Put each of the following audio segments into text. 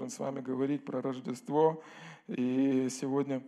продолжим с вами говорить про Рождество. И сегодня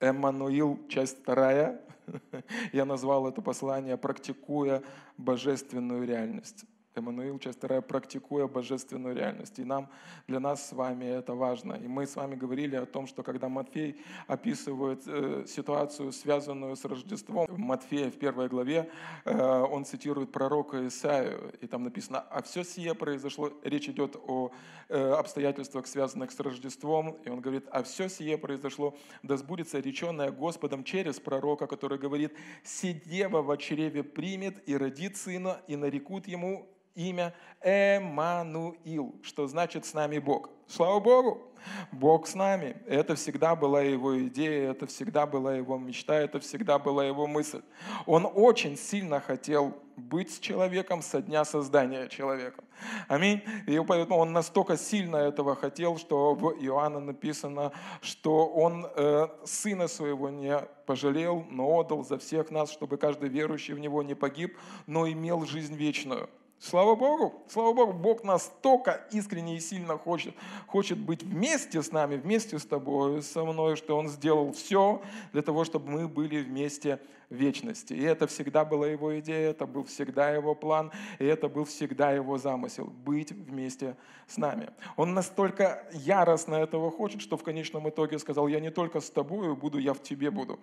Эммануил, часть вторая. Я назвал это послание «Практикуя божественную реальность». Эммануил, часть вторая, практикуя божественную реальность. И нам, для нас с вами это важно. И мы с вами говорили о том, что когда Матфей описывает э, ситуацию, связанную с Рождеством, в Матфея в первой главе э, он цитирует пророка Исаию, и там написано, а все сие произошло, речь идет о обстоятельствах, связанных с Рождеством, и он говорит, а все сие произошло, да сбудется реченное Господом через пророка, который говорит, «Сидева в чреве примет и родит сына, и нарекут ему имя Эммануил, что значит «с нами Бог». Слава Богу! Бог с нами. Это всегда была его идея, это всегда была его мечта, это всегда была его мысль. Он очень сильно хотел быть с человеком со дня создания человека. Аминь. И поэтому он настолько сильно этого хотел, что в Иоанна написано, что он э, сына своего не пожалел, но отдал за всех нас, чтобы каждый верующий в него не погиб, но имел жизнь вечную. Слава Богу, слава Богу, Бог настолько искренне и сильно хочет, хочет быть вместе с нами, вместе с тобой, со мной, что Он сделал все для того, чтобы мы были вместе в вечности. И это всегда была Его идея, это был всегда Его план, и это был всегда Его замысел – быть вместе с нами. Он настолько яростно этого хочет, что в конечном итоге сказал, я не только с тобой буду, я в тебе буду.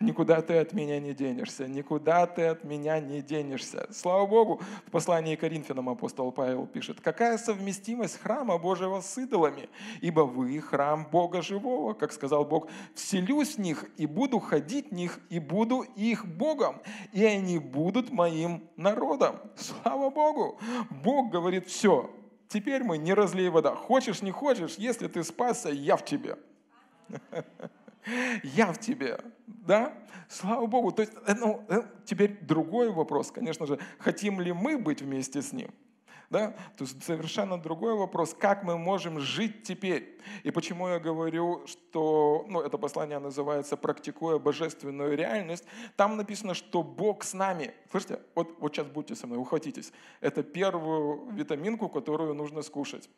Никуда ты от меня не денешься, никуда ты от меня не денешься. Слава Богу, в послании Коринфянам апостол Павел пишет, какая совместимость храма Божьего с идолами, ибо вы храм Бога живого, как сказал Бог, вселюсь в них и буду ходить в них, и буду их Богом, и они будут моим народом. Слава Богу! Бог говорит, все, теперь мы не разлей вода. Хочешь, не хочешь, если ты спасся, я в тебе. Я в тебе, да? Слава Богу. То есть, э, ну, э, теперь другой вопрос, конечно же, хотим ли мы быть вместе с Ним? Да? То есть совершенно другой вопрос, как мы можем жить теперь. И почему я говорю, что ну, это послание называется «Практикуя божественную реальность», там написано, что Бог с нами. Слышите, вот, вот сейчас будьте со мной, ухватитесь. Это первую витаминку, которую нужно скушать.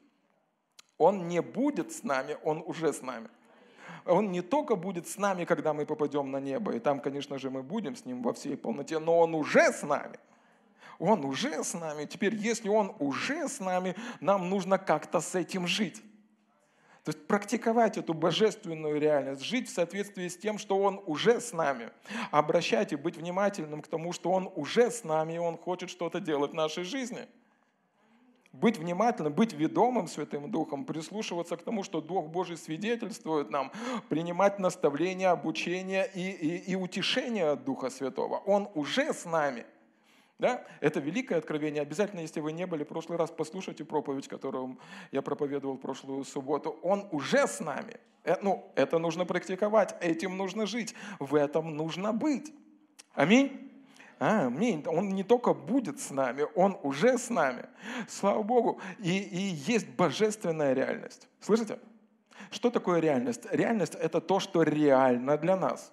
Он не будет с нами, Он уже с нами. Он не только будет с нами, когда мы попадем на небо, и там, конечно же, мы будем с Ним во всей полноте, но Он уже с нами. Он уже с нами. Теперь, если Он уже с нами, нам нужно как-то с этим жить. То есть практиковать эту божественную реальность, жить в соответствии с тем, что Он уже с нами. Обращать и быть внимательным к тому, что Он уже с нами, и Он хочет что-то делать в нашей жизни – быть внимательным, быть ведомым Святым Духом, прислушиваться к тому, что Дух Божий свидетельствует нам, принимать наставления, обучение и, и, и утешение от Духа Святого. Он уже с нами. Да? Это великое откровение. Обязательно, если вы не были в прошлый раз, послушайте проповедь, которую я проповедовал в прошлую субботу. Он уже с нами. Э, ну, это нужно практиковать, этим нужно жить, в этом нужно быть. Аминь. Аминь. Он не только будет с нами, Он уже с нами. Слава Богу. И, и есть божественная реальность. Слышите? Что такое реальность? Реальность – это то, что реально для нас.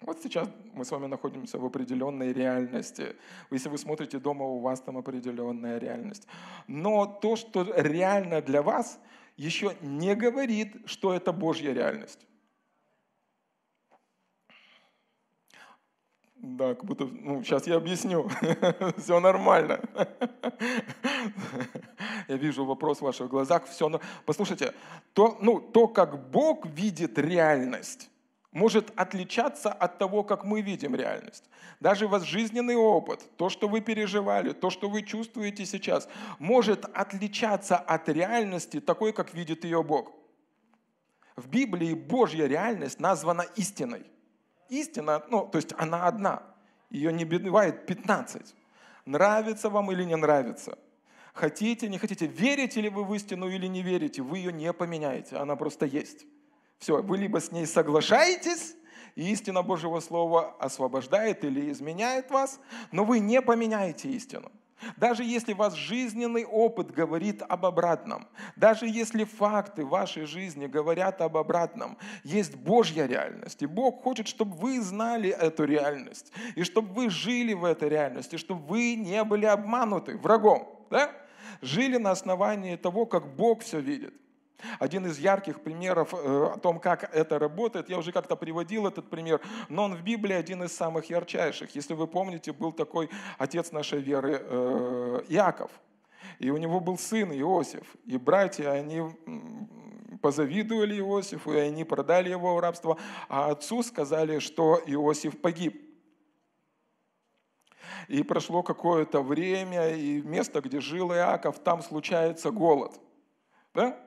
Вот сейчас мы с вами находимся в определенной реальности. Если вы смотрите дома, у вас там определенная реальность. Но то, что реально для вас, еще не говорит, что это Божья реальность. Да, как будто, ну, сейчас я объясню. Все нормально. Я вижу вопрос в ваших глазах. Все, послушайте, то, ну, то, как Бог видит реальность, может отличаться от того, как мы видим реальность. Даже ваш жизненный опыт, то, что вы переживали, то, что вы чувствуете сейчас, может отличаться от реальности такой, как видит ее Бог. В Библии Божья реальность названа истиной истина, ну, то есть она одна. Ее не бывает 15. Нравится вам или не нравится. Хотите, не хотите, верите ли вы в истину или не верите, вы ее не поменяете, она просто есть. Все, вы либо с ней соглашаетесь, и истина Божьего Слова освобождает или изменяет вас, но вы не поменяете истину. Даже если ваш жизненный опыт говорит об обратном, даже если факты вашей жизни говорят об обратном, есть Божья реальность. И Бог хочет, чтобы вы знали эту реальность, и чтобы вы жили в этой реальности, чтобы вы не были обмануты врагом. Да? жили на основании того, как Бог все видит. Один из ярких примеров э, о том, как это работает, я уже как-то приводил этот пример, но он в Библии один из самых ярчайших. Если вы помните, был такой отец нашей веры э, Иаков, и у него был сын Иосиф, и братья, они позавидовали Иосифу, и они продали его в рабство, а отцу сказали, что Иосиф погиб. И прошло какое-то время, и место, где жил Иаков, там случается голод. Да?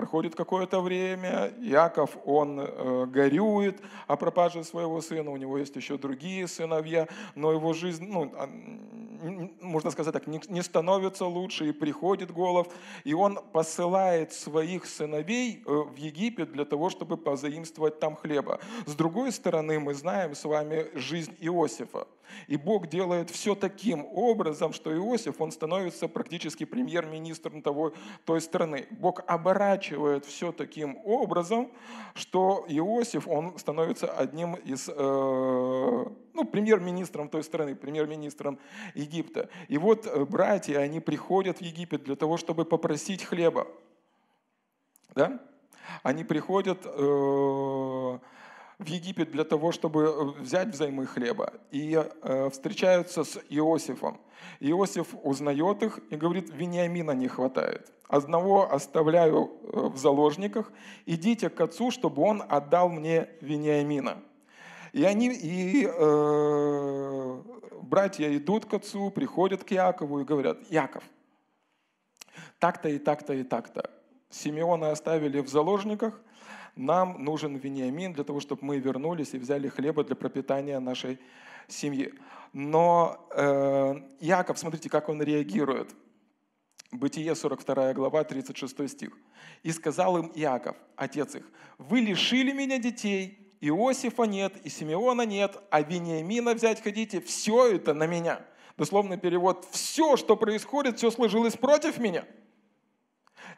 Проходит какое-то время, Яков, он э, горюет о пропаже своего сына, у него есть еще другие сыновья, но его жизнь, ну, можно сказать так, не становится лучше, и приходит голов, и он посылает своих сыновей э, в Египет для того, чтобы позаимствовать там хлеба. С другой стороны, мы знаем с вами жизнь Иосифа. И Бог делает все таким образом, что Иосиф, он становится практически премьер-министром того, той страны. Бог оборачивает все таким образом, что Иосиф, он становится одним из э, ну, премьер-министром той страны, премьер-министром Египта. И вот э, братья, они приходят в Египет для того, чтобы попросить хлеба. Да? Они приходят э, в Египет для того, чтобы э, взять взаймы хлеба. И э, встречаются с Иосифом. Иосиф узнает их и говорит, Вениамина не хватает. Одного оставляю э, в заложниках, идите к отцу, чтобы он отдал мне Вениамина. И, они, и э, братья идут к отцу, приходят к Якову и говорят, Яков, так-то и так-то и так-то. Симеона оставили в заложниках, нам нужен Вениамин для того, чтобы мы вернулись и взяли хлеба для пропитания нашей семьи. Но э, Яков, смотрите, как он реагирует. Бытие 42 глава, 36 стих. «И сказал им Иаков, отец их, вы лишили меня детей, Иосифа нет, и Симеона нет, а Вениамина взять хотите, все это на меня». Дословный перевод, все, что происходит, все сложилось против меня.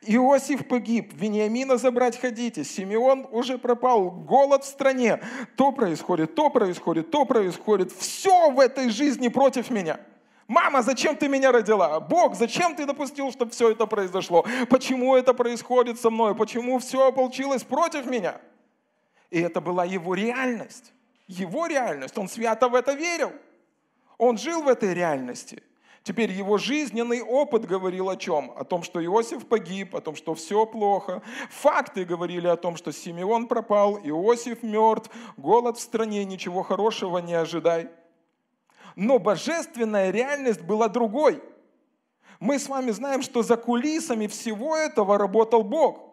Иосиф погиб, Вениамина забрать ходите, Симеон уже пропал, голод в стране. То происходит, то происходит, то происходит. Все в этой жизни против меня. Мама, зачем ты меня родила? Бог, зачем ты допустил, чтобы все это произошло? Почему это происходит со мной? Почему все получилось против меня? И это была его реальность. Его реальность. Он свято в это верил. Он жил в этой реальности. Теперь его жизненный опыт говорил о чем? О том, что Иосиф погиб, о том, что все плохо. Факты говорили о том, что Симеон пропал, Иосиф мертв, голод в стране, ничего хорошего не ожидай. Но божественная реальность была другой. Мы с вами знаем, что за кулисами всего этого работал Бог –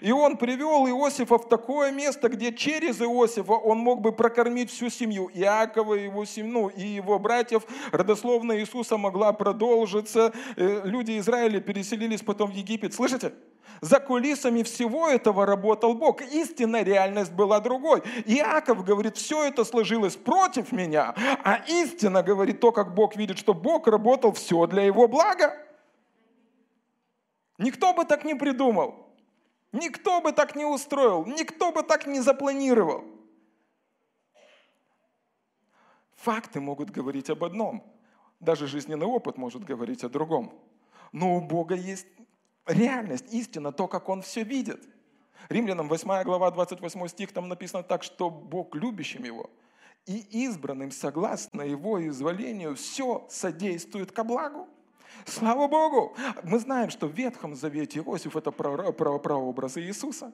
и он привел Иосифа в такое место, где через Иосифа он мог бы прокормить всю семью Иакова, его семью и его братьев. Родословная Иисуса могла продолжиться. Э, люди Израиля переселились потом в Египет. Слышите? За кулисами всего этого работал Бог. Истинная реальность была другой. Иаков говорит, все это сложилось против меня, а истина говорит то, как Бог видит, что Бог работал все для его блага. Никто бы так не придумал. Никто бы так не устроил, никто бы так не запланировал. Факты могут говорить об одном, даже жизненный опыт может говорить о другом. Но у Бога есть реальность, истина, то, как Он все видит. Римлянам 8 глава 28 стих, там написано так, что Бог любящим Его и избранным, согласно Его изволению, все содействует ко благу. Слава Богу! Мы знаем, что в Ветхом Завете Иосиф – это прообразы Иисуса.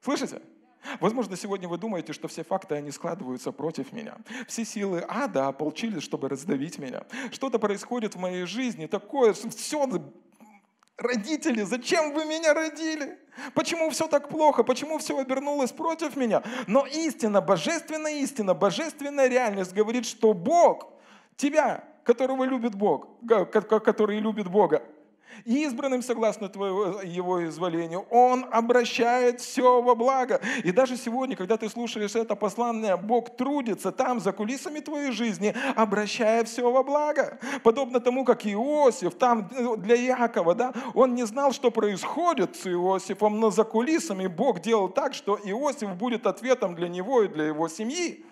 Слышите? Возможно, сегодня вы думаете, что все факты, они складываются против меня. Все силы ада ополчились, чтобы раздавить меня. Что-то происходит в моей жизни такое, все Родители, зачем вы меня родили? Почему все так плохо? Почему все обернулось против меня? Но истина, божественная истина, божественная реальность говорит, что Бог тебя которого любит Бог, который любит Бога, избранным согласно твоего, его изволению, он обращает все во благо. И даже сегодня, когда ты слушаешь это послание, Бог трудится там, за кулисами твоей жизни, обращая все во благо. Подобно тому, как Иосиф, там для Якова, да, он не знал, что происходит с Иосифом, но за кулисами Бог делал так, что Иосиф будет ответом для него и для его семьи.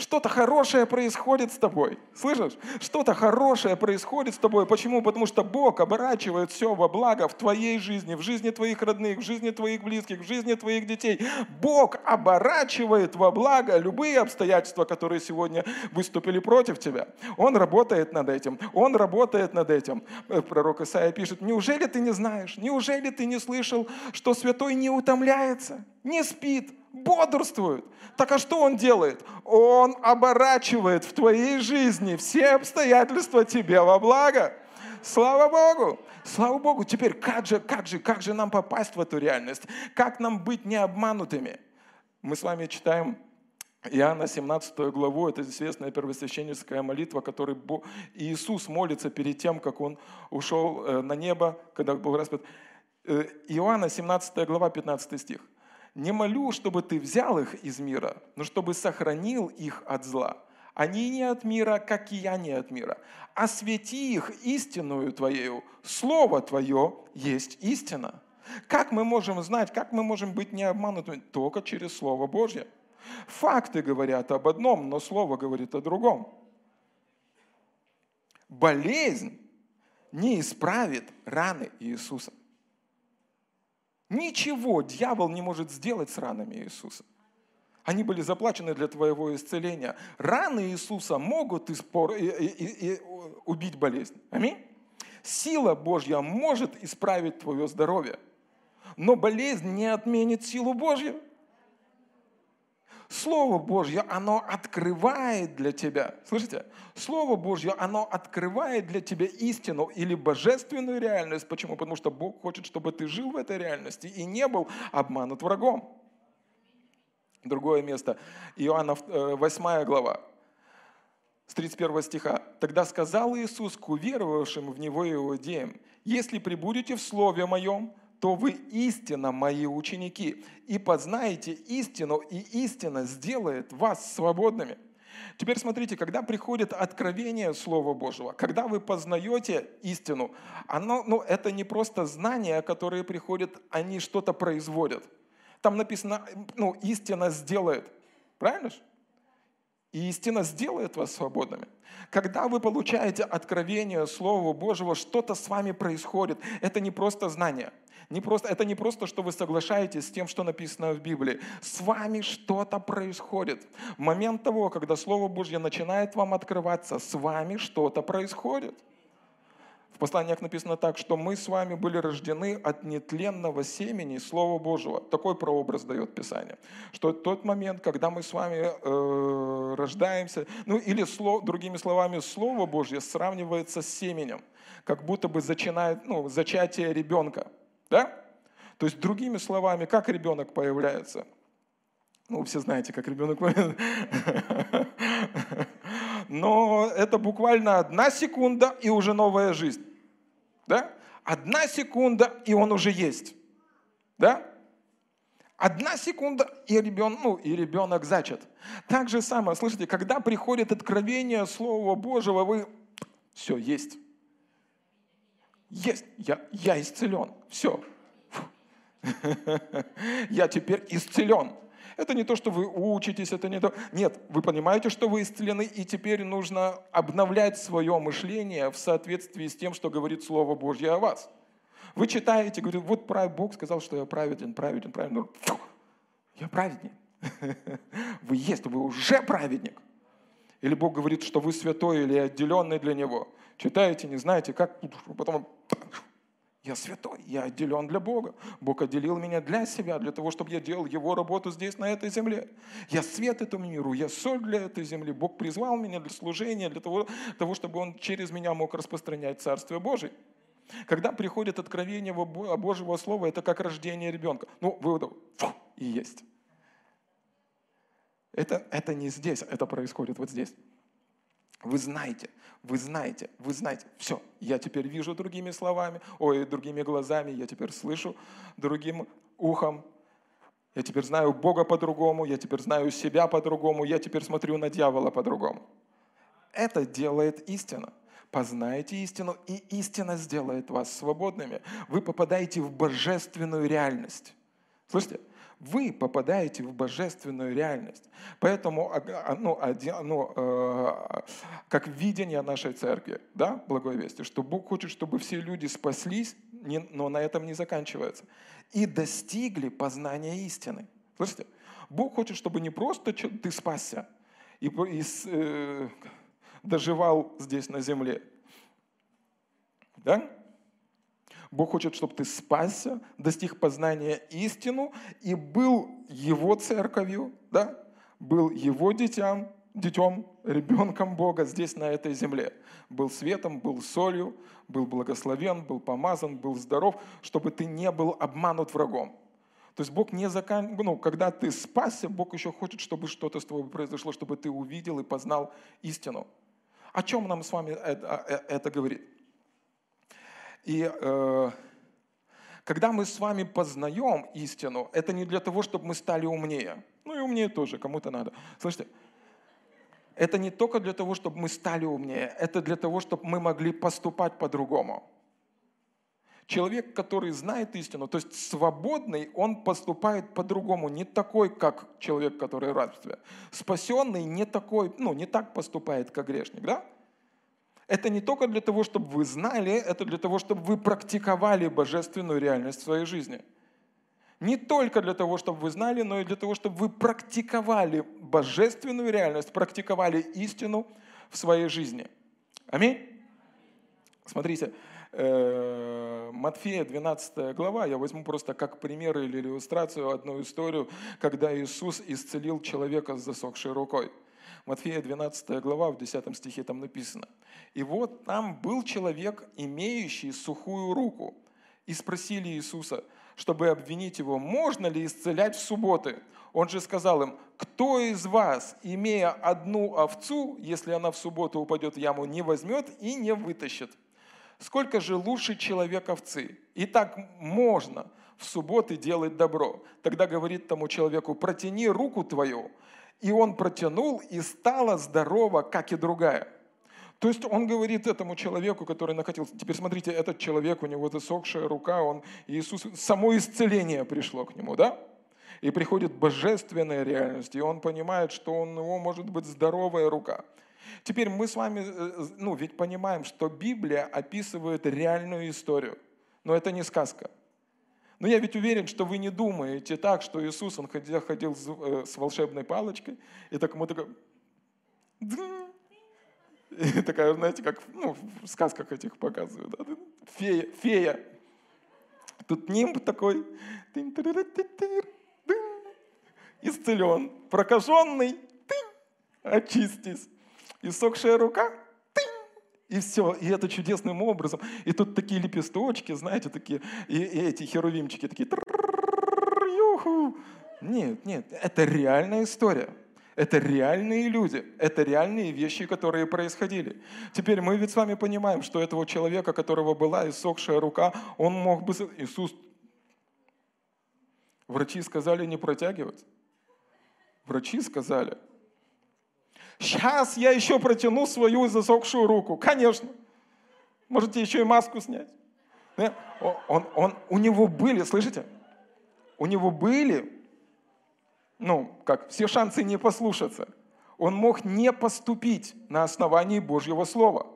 Что-то хорошее происходит с тобой. Слышишь? Что-то хорошее происходит с тобой. Почему? Потому что Бог оборачивает все во благо в твоей жизни, в жизни твоих родных, в жизни твоих близких, в жизни твоих детей. Бог оборачивает во благо любые обстоятельства, которые сегодня выступили против тебя. Он работает над этим. Он работает над этим. Э, пророк Исаия пишет, неужели ты не знаешь, неужели ты не слышал, что святой не утомляется, не спит, бодрствует. Так а что он делает? Он оборачивает в твоей жизни все обстоятельства тебе во благо. Слава Богу! Слава Богу! Теперь как же, как же, как же нам попасть в эту реальность? Как нам быть не обманутыми? Мы с вами читаем Иоанна 17 главу, это известная первосвященническая молитва, которой Иисус молится перед тем, как Он ушел э, на небо, когда был распят. Э, Иоанна 17 глава, 15 стих не молю, чтобы ты взял их из мира, но чтобы сохранил их от зла. Они не от мира, как и я не от мира. Освети их истинную Твоею. Слово Твое есть истина. Как мы можем знать, как мы можем быть не обманутыми? Только через Слово Божье. Факты говорят об одном, но Слово говорит о другом. Болезнь не исправит раны Иисуса. Ничего дьявол не может сделать с ранами Иисуса. Они были заплачены для твоего исцеления. Раны Иисуса могут испор... и, и, и, убить болезнь. Аминь. Сила Божья может исправить твое здоровье. Но болезнь не отменит силу Божью. Слово Божье, оно открывает для тебя, слышите? Слово Божье, оно открывает для тебя истину или божественную реальность. Почему? Потому что Бог хочет, чтобы ты жил в этой реальности и не был обманут врагом. Другое место. Иоанна 8 э, глава, с 31 стиха. «Тогда сказал Иисус к уверовавшим в Него иудеям, «Если прибудете в Слове Моем, то вы истинно мои ученики, и познаете истину, и истина сделает вас свободными. Теперь смотрите, когда приходит откровение Слова Божьего, когда вы познаете истину, оно, ну, это не просто знания, которые приходят, они что-то производят. Там написано, ну, истина сделает. Правильно же? И истина сделает вас свободными. Когда вы получаете откровение Слова Божьего, что-то с вами происходит. Это не просто знание. Не просто, это не просто, что вы соглашаетесь с тем, что написано в Библии. С вами что-то происходит. В момент того, когда Слово Божье начинает вам открываться, с вами что-то происходит. В посланиях написано так, что мы с вами были рождены от нетленного семени Слова Божьего. Такой прообраз дает Писание. Что тот момент, когда мы с вами э, рождаемся, ну или слов, другими словами, Слово Божье сравнивается с семенем, как будто бы зачинает, ну, зачатие ребенка. Да? То есть, другими словами, как ребенок появляется? Ну, все знаете, как ребенок появляется. Но это буквально одна секунда, и уже новая жизнь. Да? Одна секунда, и он уже есть. Да? Одна секунда, и ребенок, ну, и ребенок зачат. Так же самое, слышите, когда приходит откровение Слова Божьего, вы все, есть. Есть, я, я исцелен. Все. Я теперь исцелен. Это не то, что вы учитесь, это не то. Нет, вы понимаете, что вы исцелены, и теперь нужно обновлять свое мышление в соответствии с тем, что говорит Слово Божье о вас. Вы читаете, говорите, вот Бог сказал, что я праведен, праведен, праведен. Я праведник. Вы есть, вы уже праведник. Или Бог говорит, что вы святой или отделенный для Него. Читаете, не знаете, как, потом я святой, я отделен для Бога. Бог отделил меня для себя, для того, чтобы я делал Его работу здесь, на этой земле. Я свет этому миру, я соль для этой земли. Бог призвал меня для служения, для того, того чтобы Он через меня мог распространять Царствие Божие. Когда приходит откровение Божьего Слова, это как рождение ребенка. Ну, вывод и есть. Это, это не здесь, это происходит вот здесь. Вы знаете, вы знаете, вы знаете. Все, я теперь вижу другими словами, ой, другими глазами, я теперь слышу другим ухом. Я теперь знаю Бога по-другому, я теперь знаю себя по-другому, я теперь смотрю на дьявола по-другому. Это делает истина. Познайте истину, и истина сделает вас свободными. Вы попадаете в божественную реальность. Слышите? Вы попадаете в божественную реальность. Поэтому, ну, ну, э, как видение нашей церкви, да, благой вести, что Бог хочет, чтобы все люди спаслись, но на этом не заканчивается, и достигли познания истины. Слышите? Бог хочет, чтобы не просто ты спасся и, и э, доживал здесь на земле, да? Бог хочет, чтобы ты спасся, достиг познания истину и был Его церковью, да? был Его детям, детем, ребенком Бога здесь, на этой земле. Был светом, был солью, был благословен, был помазан, был здоров, чтобы ты не был обманут врагом. То есть Бог не закан... ну, когда ты спасся, Бог еще хочет, чтобы что-то с тобой произошло, чтобы ты увидел и познал истину. О чем нам с вами это, э, это говорит? И э, когда мы с вами познаем истину, это не для того, чтобы мы стали умнее. Ну и умнее тоже, кому-то надо. Слышите, это не только для того, чтобы мы стали умнее, это для того, чтобы мы могли поступать по-другому. Человек, который знает истину, то есть свободный, он поступает по-другому, не такой, как человек, который в рабстве. Спасенный не такой, ну, не так поступает, как грешник, да? Это не только для того, чтобы вы знали, это для того, чтобы вы практиковали божественную реальность в своей жизни. Не только для того, чтобы вы знали, но и для того, чтобы вы практиковали божественную реальность, практиковали истину в своей жизни. Аминь. Смотрите, э, Матфея 12 глава, я возьму просто как пример или иллюстрацию одну историю, когда Иисус исцелил человека с засохшей рукой. Матфея 12 глава, в 10 стихе там написано. «И вот там был человек, имеющий сухую руку, и спросили Иисуса, чтобы обвинить его, можно ли исцелять в субботы. Он же сказал им, кто из вас, имея одну овцу, если она в субботу упадет в яму, не возьмет и не вытащит? Сколько же лучше человек овцы? И так можно в субботы делать добро. Тогда говорит тому человеку, протяни руку твою. И он протянул, и стала здорова, как и другая. То есть он говорит этому человеку, который находился, теперь смотрите, этот человек, у него засохшая рука, он, Иисус, само исцеление пришло к нему, да? И приходит божественная реальность, и он понимает, что у него может быть здоровая рука. Теперь мы с вами, э, ну, ведь понимаем, что Библия описывает реальную историю, но это не сказка. Но я ведь уверен, что вы не думаете так, что Иисус, он ходил, ходил с э, волшебной палочкой, и так ему такой... И такая, знаете, как ну, в сказках этих показывают. Да? Фея, фея. Тут нимб такой. Исцелен. Прокаженный. Очистись. Иссохшая рука и все, и это чудесным образом. И тут такие лепесточки, знаете, такие, и, и эти херувимчики такие. Нет, нет, это реальная история. Это реальные люди, это реальные вещи, которые происходили. Теперь мы ведь с вами понимаем, что этого человека, которого была иссохшая рука, он мог бы... Иисус... Врачи сказали не протягивать. Врачи сказали, Сейчас я еще протяну свою засохшую руку. Конечно. Можете еще и маску снять. Он, он, у него были, слышите? У него были, ну, как, все шансы не послушаться. Он мог не поступить на основании Божьего Слова.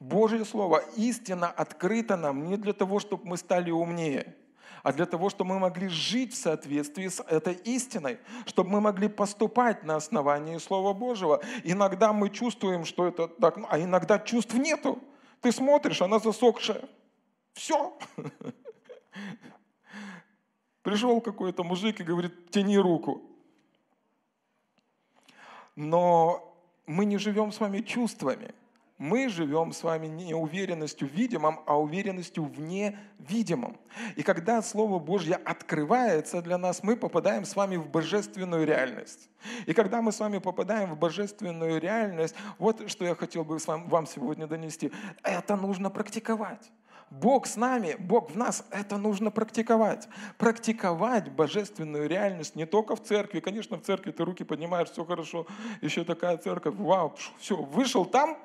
Божье Слово, истина открыта нам не для того, чтобы мы стали умнее – а для того, чтобы мы могли жить в соответствии с этой истиной, чтобы мы могли поступать на основании Слова Божьего. Иногда мы чувствуем, что это так, а иногда чувств нету. Ты смотришь, она засохшая. Все. Пришел какой-то мужик и говорит, тяни руку. Но мы не живем с вами чувствами мы живем с вами не уверенностью в видимом, а уверенностью в невидимом. И когда Слово Божье открывается для нас, мы попадаем с вами в божественную реальность. И когда мы с вами попадаем в божественную реальность, вот что я хотел бы вам сегодня донести. Это нужно практиковать. Бог с нами, Бог в нас, это нужно практиковать. Практиковать божественную реальность не только в церкви. Конечно, в церкви ты руки поднимаешь, все хорошо, еще такая церковь, вау, все, вышел там,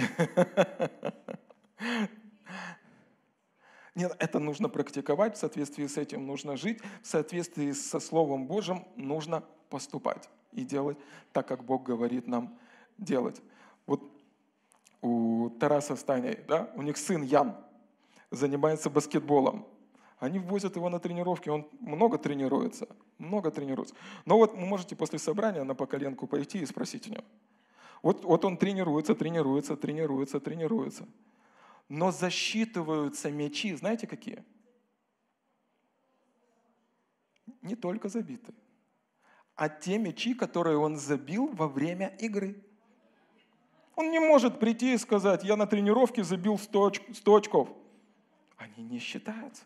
Нет, это нужно практиковать, в соответствии с этим нужно жить, в соответствии со Словом Божьим нужно поступать и делать так, как Бог говорит нам делать. Вот у Тараса Станей, да, у них сын Ян занимается баскетболом. Они возят его на тренировки, он много тренируется, много тренируется. Но вот вы можете после собрания на поколенку пойти и спросить у него. Вот, вот он тренируется, тренируется, тренируется, тренируется. Но засчитываются мячи, знаете какие? Не только забиты, а те мячи, которые он забил во время игры. Он не может прийти и сказать, я на тренировке забил 100, 100 очков. Они не считаются.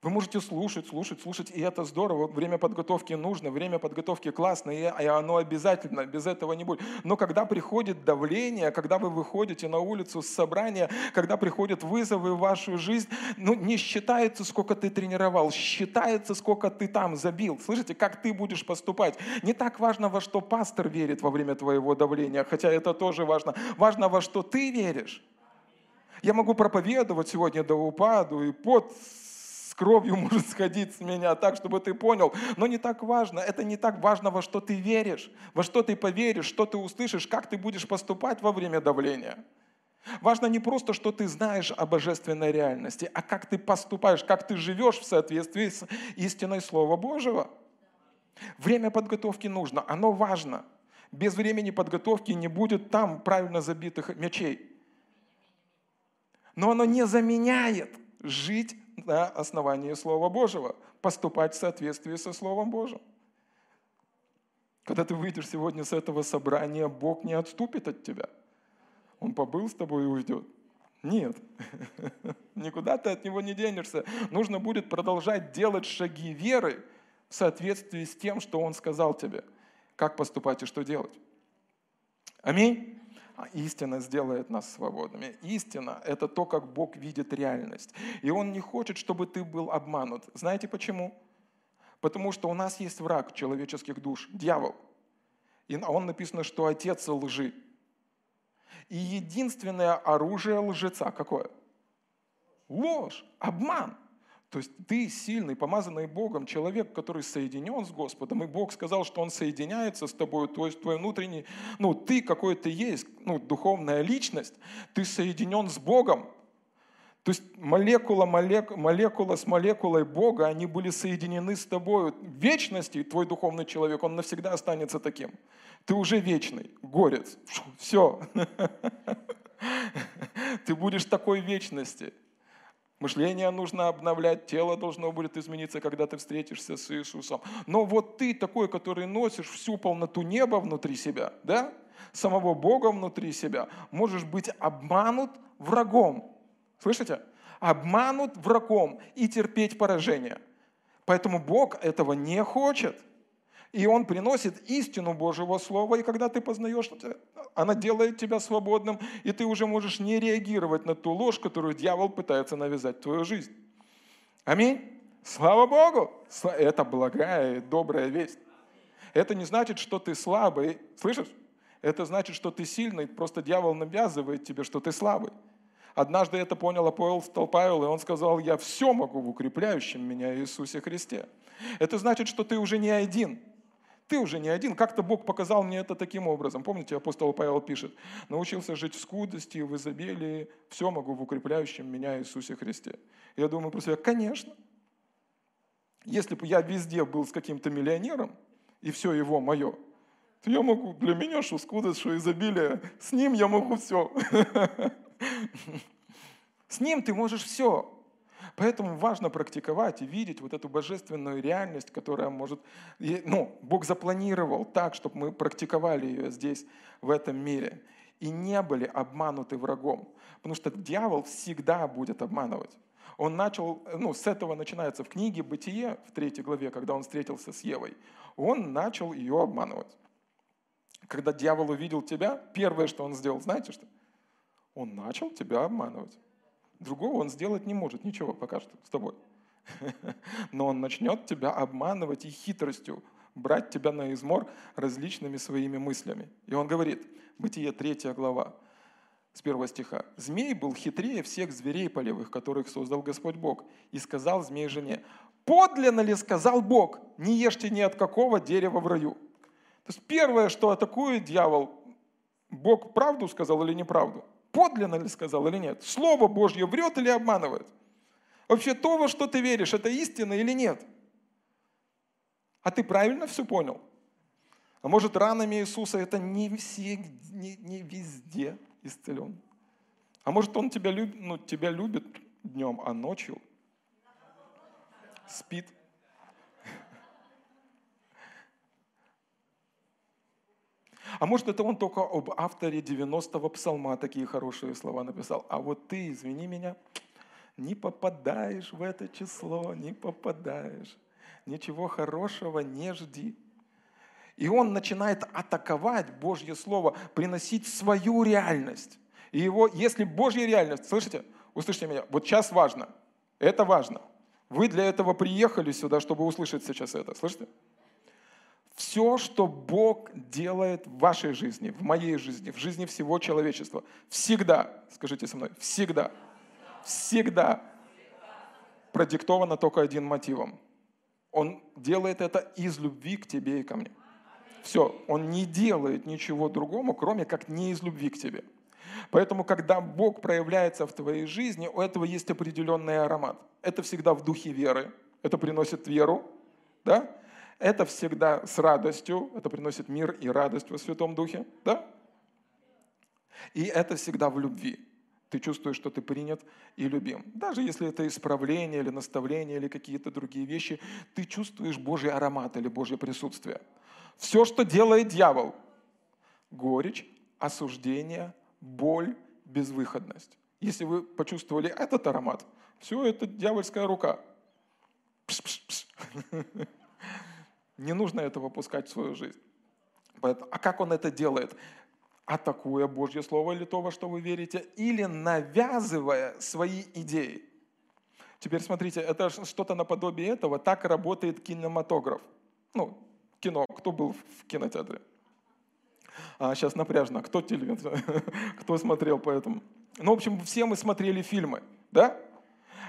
Вы можете слушать, слушать, слушать, и это здорово. Время подготовки нужно, время подготовки классно, и оно обязательно, без этого не будет. Но когда приходит давление, когда вы выходите на улицу с собрания, когда приходят вызовы в вашу жизнь, ну, не считается, сколько ты тренировал, считается, сколько ты там забил. Слышите, как ты будешь поступать. Не так важно, во что пастор верит во время твоего давления, хотя это тоже важно. Важно, во что ты веришь. Я могу проповедовать сегодня до упаду, и под кровью может сходить с меня, так, чтобы ты понял. Но не так важно, это не так важно, во что ты веришь, во что ты поверишь, что ты услышишь, как ты будешь поступать во время давления. Важно не просто, что ты знаешь о божественной реальности, а как ты поступаешь, как ты живешь в соответствии с истиной Слова Божьего. Время подготовки нужно, оно важно. Без времени подготовки не будет там правильно забитых мячей. Но оно не заменяет жить на основании Слова Божьего, поступать в соответствии со Словом Божьим. Когда ты выйдешь сегодня с этого собрания, Бог не отступит от тебя. Он побыл с тобой и уйдет. Нет, никуда ты от него не денешься. Нужно будет продолжать делать шаги веры в соответствии с тем, что он сказал тебе, как поступать и что делать. Аминь. А истина сделает нас свободными. Истина – это то, как Бог видит реальность. И Он не хочет, чтобы ты был обманут. Знаете почему? Потому что у нас есть враг человеческих душ, дьявол. И он написано, что отец лжи. И единственное оружие лжеца какое? Ложь, обман – то есть ты сильный, помазанный Богом человек, который соединен с Господом, и Бог сказал, что Он соединяется с тобой, то есть твой внутренний, ну ты какой то есть, ну духовная личность, ты соединен с Богом. То есть молекула, молек, молекула с молекулой Бога, они были соединены с тобой. В вечности твой духовный человек, он навсегда останется таким. Ты уже вечный, горец. Все. Ты будешь такой вечности. Мышление нужно обновлять, тело должно будет измениться, когда ты встретишься с Иисусом. Но вот ты такой, который носишь всю полноту неба внутри себя, да? самого Бога внутри себя, можешь быть обманут врагом. Слышите? Обманут врагом и терпеть поражение. Поэтому Бог этого не хочет. И Он приносит истину Божьего Слова, и когда ты познаешь, она делает тебя свободным, и ты уже можешь не реагировать на ту ложь, которую дьявол пытается навязать в твою жизнь. Аминь. Слава Богу! Это благая и добрая весть. Это не значит, что ты слабый. Слышишь? Это значит, что ты сильный, просто дьявол навязывает тебе, что ты слабый. Однажды это понял апостол Павел, и он сказал, я все могу в укрепляющем меня Иисусе Христе. Это значит, что ты уже не один. Ты уже не один. Как-то Бог показал мне это таким образом. Помните, апостол Павел пишет, научился жить в скудости, в изобилии, все могу в укрепляющем меня Иисусе Христе. Я думаю про себя, конечно. Если бы я везде был с каким-то миллионером, и все его мое, то я могу, для меня что скудость, что изобилие, с ним я могу все. С ним ты можешь все. Поэтому важно практиковать и видеть вот эту божественную реальность, которая может... Ну, Бог запланировал так, чтобы мы практиковали ее здесь, в этом мире. И не были обмануты врагом. Потому что дьявол всегда будет обманывать. Он начал, ну, с этого начинается в книге «Бытие», в третьей главе, когда он встретился с Евой. Он начал ее обманывать. Когда дьявол увидел тебя, первое, что он сделал, знаете что? Он начал тебя обманывать. Другого он сделать не может, ничего пока что с тобой. Но он начнет тебя обманывать и хитростью брать тебя на измор различными своими мыслями. И он говорит, Бытие 3 глава, с первого стиха. «Змей был хитрее всех зверей полевых, которых создал Господь Бог. И сказал змей жене, подлинно ли сказал Бог, не ешьте ни от какого дерева в раю». То есть первое, что атакует дьявол, Бог правду сказал или неправду? Подлинно ли сказал или нет? Слово Божье врет или обманывает? Вообще то, во что ты веришь, это истина или нет? А ты правильно все понял? А может, ранами Иисуса это не, все, не, не везде исцелен? А может, Он тебя, люб, ну, тебя любит днем, а ночью спит? А может, это он только об авторе 90-го псалма такие хорошие слова написал. А вот ты, извини меня, не попадаешь в это число, не попадаешь. Ничего хорошего не жди. И он начинает атаковать Божье Слово, приносить свою реальность. И его, если Божья реальность, слышите, услышите меня, вот сейчас важно, это важно. Вы для этого приехали сюда, чтобы услышать сейчас это, слышите? Все, что Бог делает в вашей жизни, в моей жизни, в жизни всего человечества, всегда, скажите со мной, всегда, всегда продиктовано только одним мотивом. Он делает это из любви к тебе и ко мне. Все, он не делает ничего другому, кроме как не из любви к тебе. Поэтому, когда Бог проявляется в твоей жизни, у этого есть определенный аромат. Это всегда в духе веры, это приносит веру, да? Это всегда с радостью, это приносит мир и радость во Святом Духе, да? И это всегда в любви. Ты чувствуешь, что ты принят и любим. Даже если это исправление или наставление или какие-то другие вещи, ты чувствуешь Божий аромат или Божье присутствие. Все, что делает дьявол, горечь, осуждение, боль, безвыходность. Если вы почувствовали этот аромат, все это дьявольская рука. Пш-пш-пш. Не нужно этого пускать в свою жизнь. А как он это делает? Атакуя Божье Слово или то, во что вы верите, или навязывая свои идеи. Теперь смотрите, это что-то наподобие этого. Так работает кинематограф. Ну, кино. Кто был в кинотеатре? А сейчас напряжно. Кто телевизор? Кто смотрел по этому? Ну, в общем, все мы смотрели фильмы, да?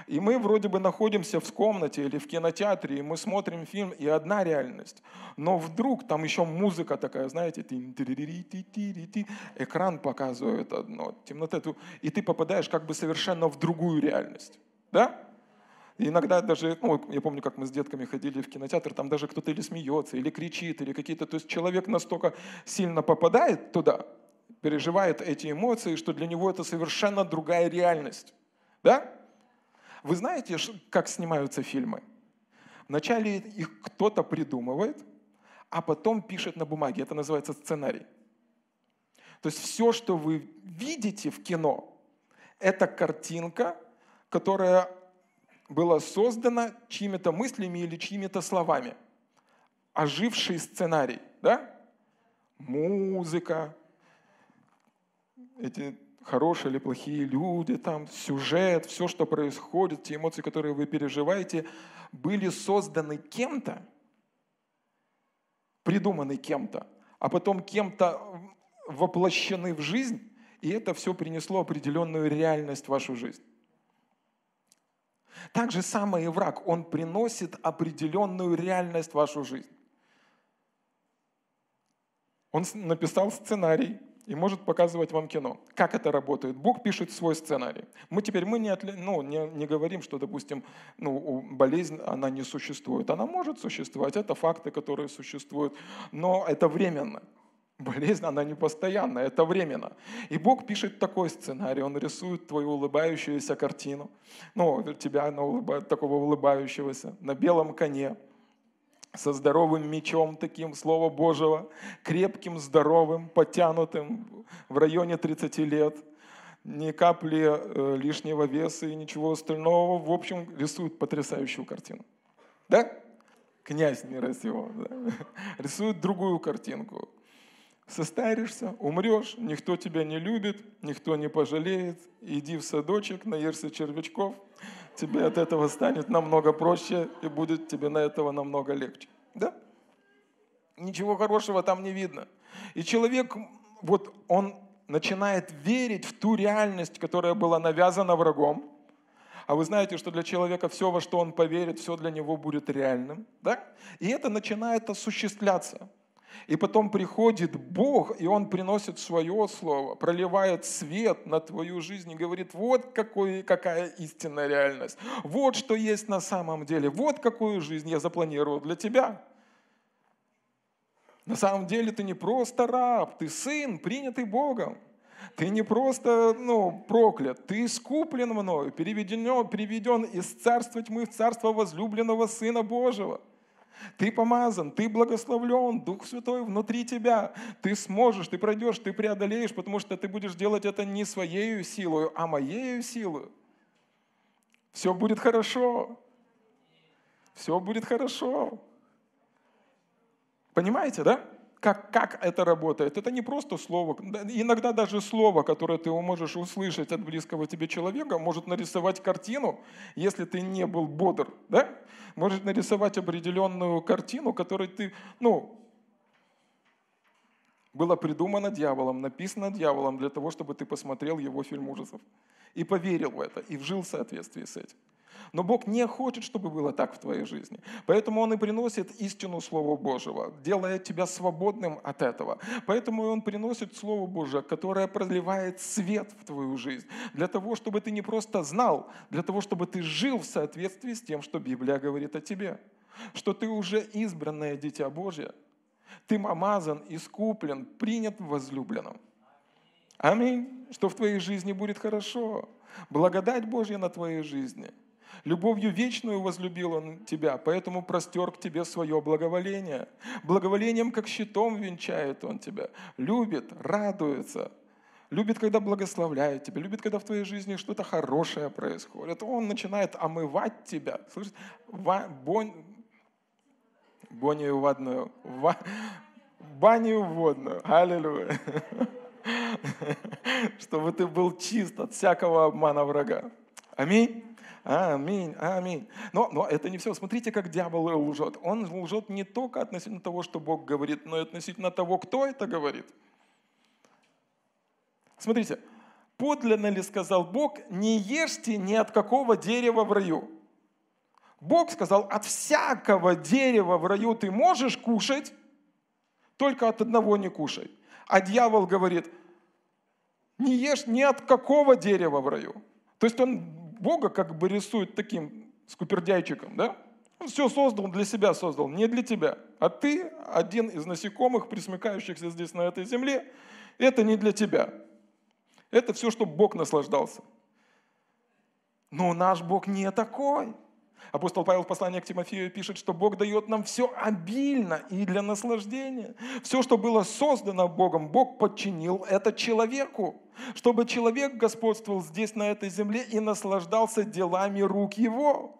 И мы вроде бы находимся в комнате или в кинотеатре, и мы смотрим фильм, и одна реальность. Но вдруг там еще музыка такая, знаете, экран показывает одно, темнота, и ты попадаешь как бы совершенно в другую реальность. Да? Иногда даже, ну, я помню, как мы с детками ходили в кинотеатр, там даже кто-то или смеется, или кричит, или какие-то... То есть человек настолько сильно попадает туда, переживает эти эмоции, что для него это совершенно другая реальность. Да? Вы знаете, как снимаются фильмы? Вначале их кто-то придумывает, а потом пишет на бумаге. Это называется сценарий. То есть все, что вы видите в кино, это картинка, которая была создана чьими-то мыслями или чьими-то словами. Оживший сценарий. Да? Музыка, эти хорошие или плохие люди, там, сюжет, все, что происходит, те эмоции, которые вы переживаете, были созданы кем-то, придуманы кем-то, а потом кем-то воплощены в жизнь, и это все принесло определенную реальность в вашу жизнь. Так же самое и враг, он приносит определенную реальность в вашу жизнь. Он написал сценарий, и может показывать вам кино. Как это работает? Бог пишет свой сценарий. Мы теперь мы не, отли, ну, не, не говорим, что, допустим, ну, болезнь, она не существует. Она может существовать, это факты, которые существуют, но это временно. Болезнь, она не постоянная, это временно. И Бог пишет такой сценарий, Он рисует твою улыбающуюся картину, ну, тебя на улыба, такого улыбающегося, на белом коне, со здоровым мечом таким, Слова Божьего, крепким, здоровым, потянутым в районе 30 лет, ни капли э, лишнего веса и ничего остального. В общем, рисует потрясающую картину. Да? Князь мира сего. Да? Рисует другую картинку. Состаришься, умрешь, никто тебя не любит, никто не пожалеет. Иди в садочек, наешься червячков – тебе от этого станет намного проще и будет тебе на этого намного легче. Да? Ничего хорошего там не видно. И человек, вот он начинает верить в ту реальность, которая была навязана врагом, а вы знаете, что для человека все, во что он поверит, все для него будет реальным, да? И это начинает осуществляться. И потом приходит Бог, и Он приносит свое слово, проливает свет на твою жизнь и говорит, вот какой, какая истинная реальность, вот что есть на самом деле, вот какую жизнь я запланировал для тебя. На самом деле ты не просто раб, ты сын, принятый Богом. Ты не просто ну, проклят, ты искуплен мною, переведен, переведен из царства тьмы в царство возлюбленного Сына Божьего. Ты помазан, ты благословлен, Дух Святой внутри тебя. Ты сможешь, ты пройдешь, ты преодолеешь, потому что ты будешь делать это не своей силой, а моей силой. Все будет хорошо. Все будет хорошо. Понимаете, да? Как, как это работает? Это не просто слово. Иногда даже слово, которое ты можешь услышать от близкого тебе человека, может нарисовать картину, если ты не был бодр. Да? Может нарисовать определенную картину, которой ты, ну, было придумано дьяволом, написано дьяволом для того, чтобы ты посмотрел его фильм ужасов и поверил в это, и вжил в соответствии с этим. Но Бог не хочет, чтобы было так в твоей жизни. Поэтому Он и приносит истину Слова Божьего, делая тебя свободным от этого. Поэтому Он приносит Слово Божье, которое проливает свет в твою жизнь. Для того, чтобы ты не просто знал, для того, чтобы ты жил в соответствии с тем, что Библия говорит о тебе. Что ты уже избранное Дитя Божье. Ты омазан, искуплен, принят в возлюбленном. Аминь. Что в твоей жизни будет хорошо. Благодать Божья на твоей жизни – Любовью вечную возлюбил Он тебя, поэтому простер к тебе свое благоволение. Благоволением, как щитом, венчает Он тебя. Любит, радуется, любит, когда благословляет тебя, любит, когда в твоей жизни что-то хорошее происходит. Он начинает омывать тебя. Слышите? Бонь, бонию водную, ва, баню водную. Аллилуйя. Чтобы ты был чист от всякого обмана врага. Аминь. Аминь, аминь. Но, но это не все. Смотрите, как дьявол лжет. Он лжет не только относительно того, что Бог говорит, но и относительно того, кто это говорит. Смотрите, подлинно ли сказал Бог, не ешьте ни от какого дерева в раю. Бог сказал, от всякого дерева в раю ты можешь кушать, только от одного не кушай. А дьявол говорит, не ешь ни от какого дерева в раю. То есть он Бога как бы рисует таким скупердяйчиком, да? Он все создал, для себя создал, не для тебя. А ты один из насекомых, присмыкающихся здесь на этой земле, это не для тебя. Это все, чтобы Бог наслаждался. Но наш Бог не такой. Апостол Павел в послании к Тимофею пишет, что Бог дает нам все обильно и для наслаждения. Все, что было создано Богом, Бог подчинил это человеку, чтобы человек господствовал здесь, на этой земле, и наслаждался делами рук его.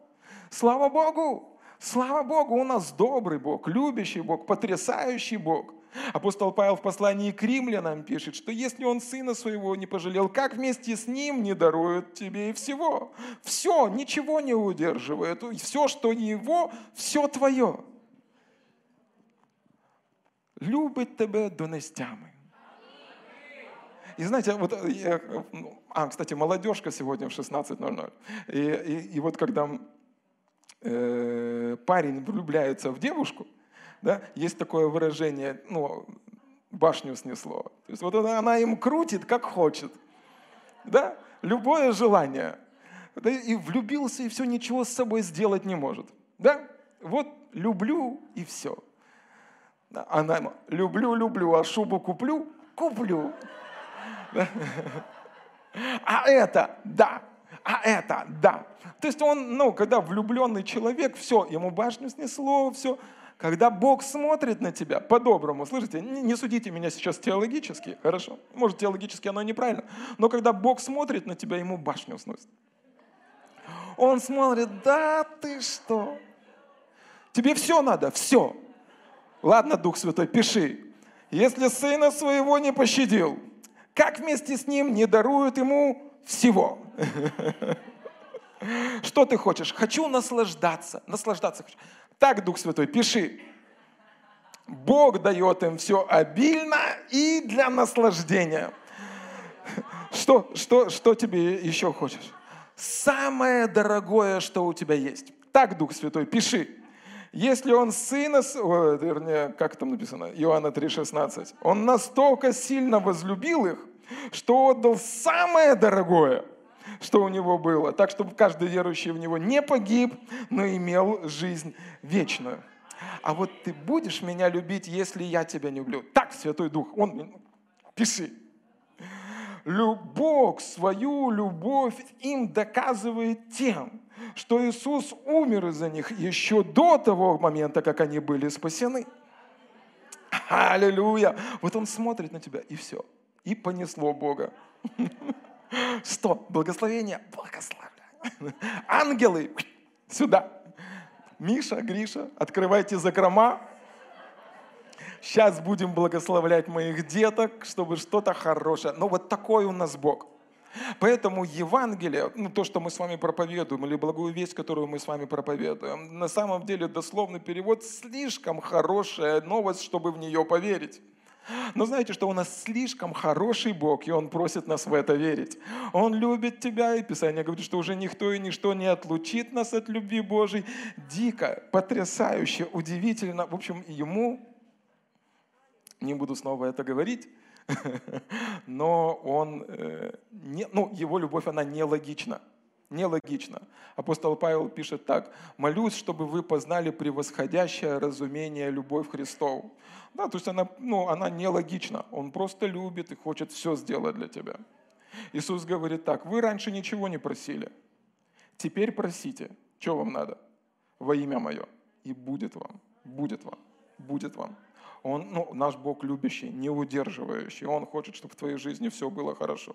Слава Богу! Слава Богу, у нас добрый Бог, любящий Бог, потрясающий Бог. Апостол Павел в послании к римлянам пишет, что если он сына своего не пожалел, как вместе с ним не дарует тебе и всего? Все, ничего не удерживает. Все, что его, все твое. Любить тебе донестями. И знаете, вот я, а, кстати, молодежка сегодня в 16.00. И, и, и вот когда э, парень влюбляется в девушку, да, есть такое выражение, ну, башню снесло. То есть вот она, она им крутит, как хочет. Да? Любое желание. Да, и влюбился, и все, ничего с собой сделать не может. Да? Вот люблю, и все. Она люблю, люблю, а шубу куплю, куплю. А это, да, а это, да. То есть он, ну, когда влюбленный человек, все, ему башню снесло, все, когда Бог смотрит на тебя по-доброму, слышите, не судите меня сейчас теологически, хорошо? Может, теологически оно неправильно, но когда Бог смотрит на тебя, ему башню сносит. Он смотрит, да ты что? Тебе все надо, все. Ладно, Дух Святой, пиши. Если сына своего не пощадил, как вместе с ним не даруют ему всего? Что ты хочешь? Хочу наслаждаться. Наслаждаться хочу. Так, Дух Святой, пиши. Бог дает им все обильно и для наслаждения. Что, что, что тебе еще хочешь? Самое дорогое, что у тебя есть. Так, Дух Святой, пиши. Если он сына, о, вернее, как там написано, Иоанна 3,16, он настолько сильно возлюбил их, что отдал самое дорогое, что у него было, так, чтобы каждый верующий в него не погиб, но имел жизнь вечную. А вот ты будешь меня любить, если я тебя не люблю. Так, Святой Дух, он, пиши. Бог свою любовь им доказывает тем, что Иисус умер из-за них еще до того момента, как они были спасены. Аллилуйя! Вот он смотрит на тебя, и все. И понесло Бога. Что? Благословение? Благословляю. Ангелы, сюда. Миша, Гриша, открывайте закрома. Сейчас будем благословлять моих деток, чтобы что-то хорошее. Но вот такой у нас Бог. Поэтому Евангелие, ну, то, что мы с вами проповедуем, или благую весть, которую мы с вами проповедуем, на самом деле дословный перевод слишком хорошая новость, чтобы в нее поверить. Но знаете, что у нас слишком хороший Бог, и Он просит нас в это верить. Он любит тебя, и Писание говорит, что уже никто и ничто не отлучит нас от любви Божьей. Дико, потрясающе, удивительно. В общем, Ему, не буду снова это говорить, но он, э, не, ну, его любовь, она нелогична. Нелогично. Апостол Павел пишет так. «Молюсь, чтобы вы познали превосходящее разумение любовь Христову». Да, то есть она, ну, она нелогична. Он просто любит и хочет все сделать для тебя. Иисус говорит так. «Вы раньше ничего не просили. Теперь просите. Что вам надо? Во имя Мое. И будет вам. Будет вам. Будет вам». Он, ну, наш Бог любящий, не удерживающий. Он хочет, чтобы в твоей жизни все было хорошо.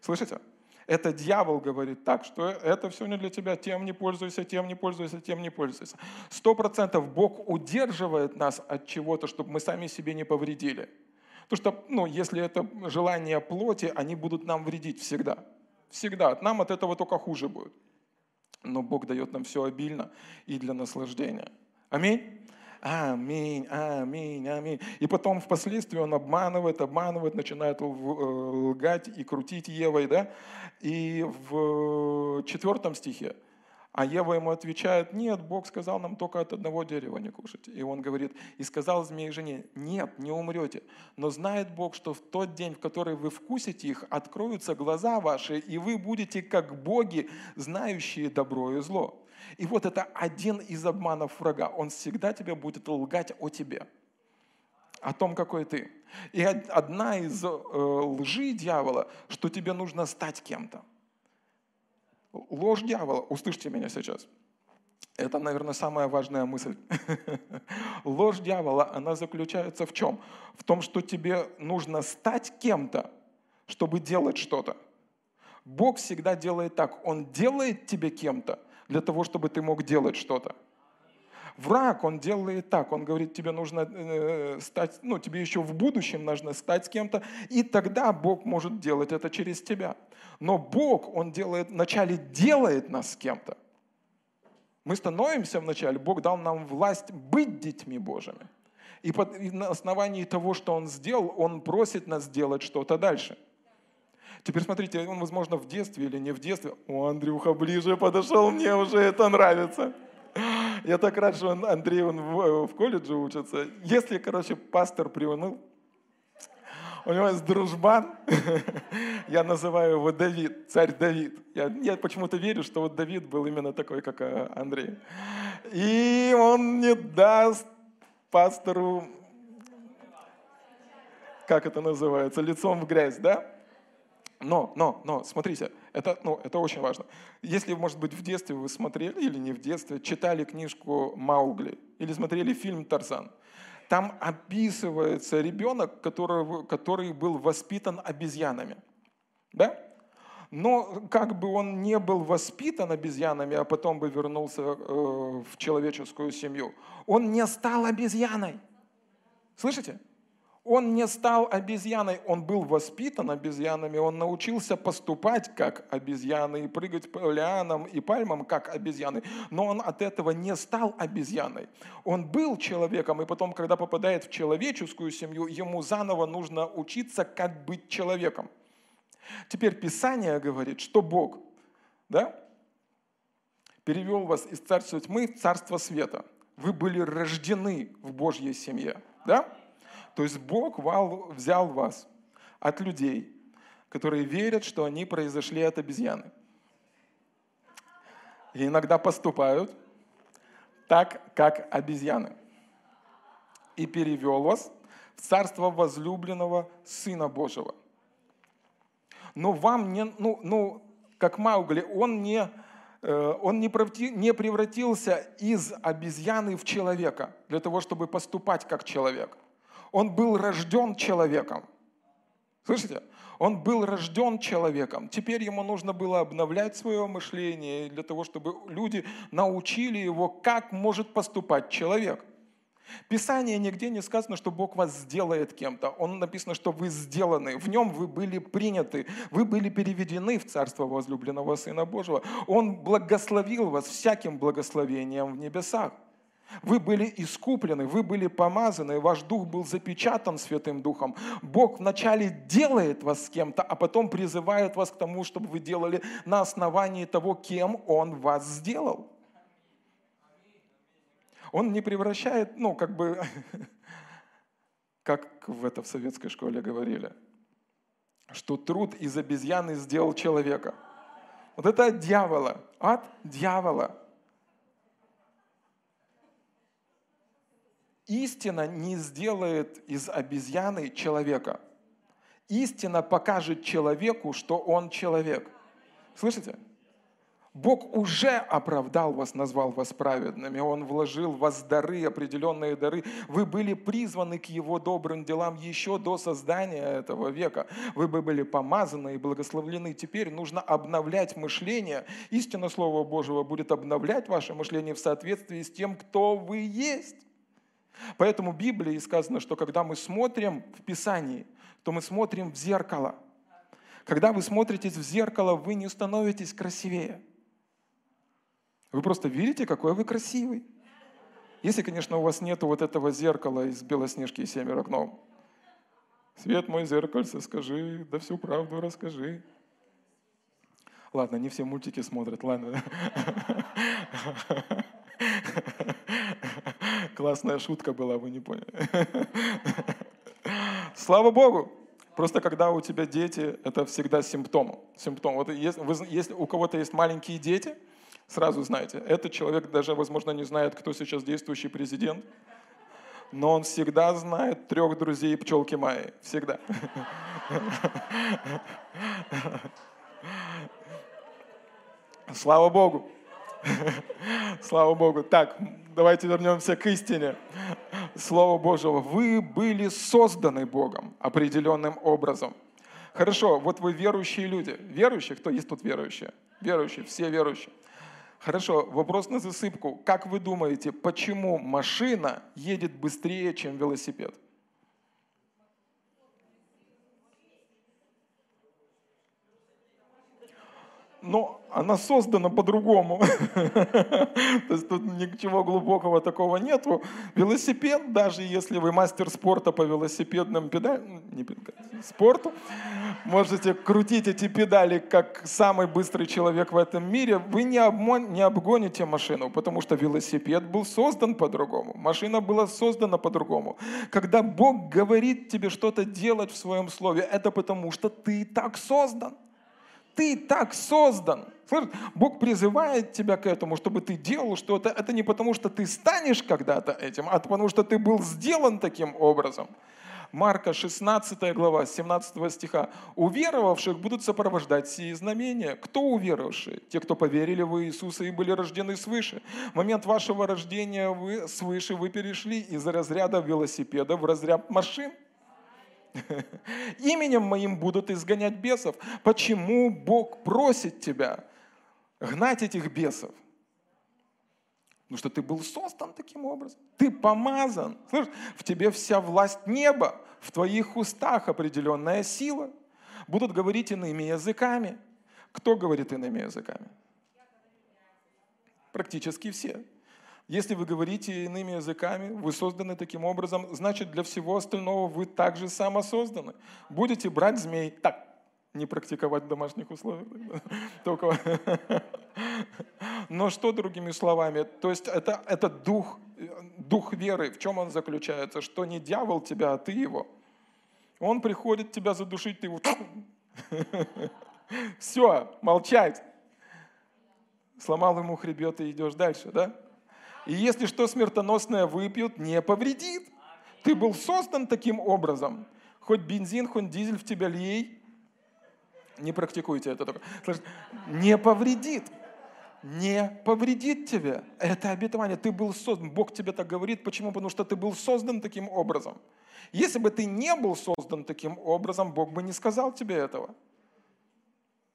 Слышите? Это дьявол говорит так, что это все не для тебя, тем не пользуйся, тем не пользуйся, тем не пользуйся. Сто процентов Бог удерживает нас от чего-то, чтобы мы сами себе не повредили. Потому что, ну, если это желание плоти, они будут нам вредить всегда. Всегда. Нам от этого только хуже будет. Но Бог дает нам все обильно и для наслаждения. Аминь. Аминь, аминь, аминь. И потом впоследствии он обманывает, обманывает, начинает э, лгать и крутить Евой, да? И в четвертом стихе а Ева ему отвечает, нет, Бог сказал нам только от одного дерева не кушать. И он говорит, и сказал змеи жене, нет, не умрете. Но знает Бог, что в тот день, в который вы вкусите их, откроются глаза ваши, и вы будете как боги, знающие добро и зло. И вот это один из обманов врага. Он всегда тебе будет лгать о тебе, о том, какой ты. И одна из э, лжи дьявола, что тебе нужно стать кем-то. Ложь дьявола, услышьте меня сейчас. Это, наверное, самая важная мысль. Ложь дьявола, она заключается в чем? В том, что тебе нужно стать кем-то, чтобы делать что-то. Бог всегда делает так. Он делает тебе кем-то, для того, чтобы ты мог делать что-то. Враг, он делает так, он говорит, тебе нужно э, стать, ну, тебе еще в будущем нужно стать кем-то, и тогда Бог может делать это через тебя. Но Бог, он делает, вначале делает нас кем-то. Мы становимся вначале, Бог дал нам власть быть детьми Божьими. И, под, и на основании того, что Он сделал, Он просит нас сделать что-то дальше – Теперь смотрите, он, возможно, в детстве или не в детстве. О, Андрюха ближе подошел, мне уже это нравится. Я так рад, что Андрей он в, в колледже учится. Если, короче, пастор приуныл, у него есть дружбан, я называю его Давид, царь Давид. Я, я почему-то верю, что вот Давид был именно такой, как э, Андрей. И он не даст пастору, как это называется, лицом в грязь, да? Но, но, но, смотрите, это, ну, это очень важно. Если, может быть, в детстве вы смотрели, или не в детстве, читали книжку «Маугли», или смотрели фильм «Тарзан», там описывается ребенок, который, который был воспитан обезьянами. Да? Но как бы он не был воспитан обезьянами, а потом бы вернулся э, в человеческую семью, он не стал обезьяной. Слышите? Он не стал обезьяной, он был воспитан обезьянами, он научился поступать как обезьяны и прыгать по лианам и пальмам как обезьяны, но он от этого не стал обезьяной. Он был человеком, и потом, когда попадает в человеческую семью, ему заново нужно учиться, как быть человеком. Теперь Писание говорит, что Бог да, перевел вас из царства тьмы в царство света. Вы были рождены в Божьей семье. Да? То есть Бог взял вас от людей, которые верят, что они произошли от обезьяны. И иногда поступают так, как обезьяны. И перевел вас в царство возлюбленного Сына Божьего. Но вам не, ну, ну как Маугли, он не, э, он не превратился из обезьяны в человека для того, чтобы поступать как человек. Он был рожден человеком. Слышите? Он был рожден человеком. Теперь ему нужно было обновлять свое мышление для того, чтобы люди научили его, как может поступать человек. Писание нигде не сказано, что Бог вас сделает кем-то. Он написано, что вы сделаны. В нем вы были приняты. Вы были переведены в Царство возлюбленного Сына Божьего. Он благословил вас всяким благословением в небесах. Вы были искуплены, вы были помазаны, ваш дух был запечатан Святым Духом. Бог вначале делает вас с кем-то, а потом призывает вас к тому, чтобы вы делали на основании того, кем Он вас сделал. Он не превращает, ну, как бы, как в это в советской школе говорили, что труд из обезьяны сделал человека. Вот это от дьявола, от дьявола. Истина не сделает из обезьяны человека. Истина покажет человеку, что он человек. Слышите? Бог уже оправдал вас, назвал вас праведными. Он вложил в вас дары, определенные дары. Вы были призваны к Его добрым делам еще до создания этого века. Вы бы были помазаны и благословлены. Теперь нужно обновлять мышление. Истина Слова Божьего будет обновлять ваше мышление в соответствии с тем, кто вы есть. Поэтому в Библии сказано, что когда мы смотрим в Писании, то мы смотрим в зеркало. Когда вы смотритесь в зеркало, вы не становитесь красивее – вы просто видите, какой вы красивый. Если, конечно, у вас нет вот этого зеркала из «Белоснежки и семеро гном». Свет мой зеркальце, скажи, да всю правду расскажи. Ладно, не все мультики смотрят, ладно. Классная шутка была, вы не поняли. Слава Богу! Просто когда у тебя дети, это всегда симптом. симптом. Вот если, если у кого-то есть маленькие дети – Сразу знаете, этот человек даже, возможно, не знает, кто сейчас действующий президент, но он всегда знает трех друзей пчелки Майи. Всегда. Слава Богу. Слава Богу. Так, давайте вернемся к истине. Слово Божьего. Вы были созданы Богом определенным образом. Хорошо, вот вы верующие люди. Верующие? Кто есть тут верующие? Верующие, все верующие. Хорошо, вопрос на засыпку. Как вы думаете, почему машина едет быстрее, чем велосипед? Но она создана по-другому. То есть тут ничего глубокого такого нету. Велосипед, даже если вы мастер спорта по велосипедным педалям, не спорту, можете крутить эти педали как самый быстрый человек в этом мире, вы не, обмон, не обгоните машину, потому что велосипед был создан по-другому. Машина была создана по-другому. Когда Бог говорит тебе что-то делать в своем слове, это потому что ты так создан. Ты так создан. Бог призывает тебя к этому, чтобы ты делал что-то. Это не потому, что ты станешь когда-то этим, а потому, что ты был сделан таким образом. Марка 16 глава, 17 стиха. «Уверовавших будут сопровождать сии знамения». Кто уверовавшие? Те, кто поверили в Иисуса и были рождены свыше. В момент вашего рождения вы свыше вы перешли из разряда велосипеда в разряд машин. Именем моим будут изгонять бесов. Почему Бог просит тебя гнать этих бесов? Потому что ты был создан таким образом. Ты помазан. Слышь, в тебе вся власть неба. В твоих устах определенная сила. Будут говорить иными языками. Кто говорит иными языками? Практически все. Если вы говорите иными языками, вы созданы таким образом, значит для всего остального вы также самосозданы. Будете брать змей, так, не практиковать в домашних условиях. Только... Но что другими словами? То есть это, это дух, дух веры. В чем он заключается? Что не дьявол тебя, а ты его. Он приходит тебя задушить, ты его... Все, молчать. Сломал ему хребет и идешь дальше, да? И если что смертоносное выпьют, не повредит. Ты был создан таким образом. Хоть бензин, хоть дизель в тебя лей, не практикуйте это только. Не повредит. Не повредит тебе. Это обетование. Ты был создан. Бог тебе так говорит. Почему? Потому что ты был создан таким образом. Если бы ты не был создан таким образом, Бог бы не сказал тебе этого.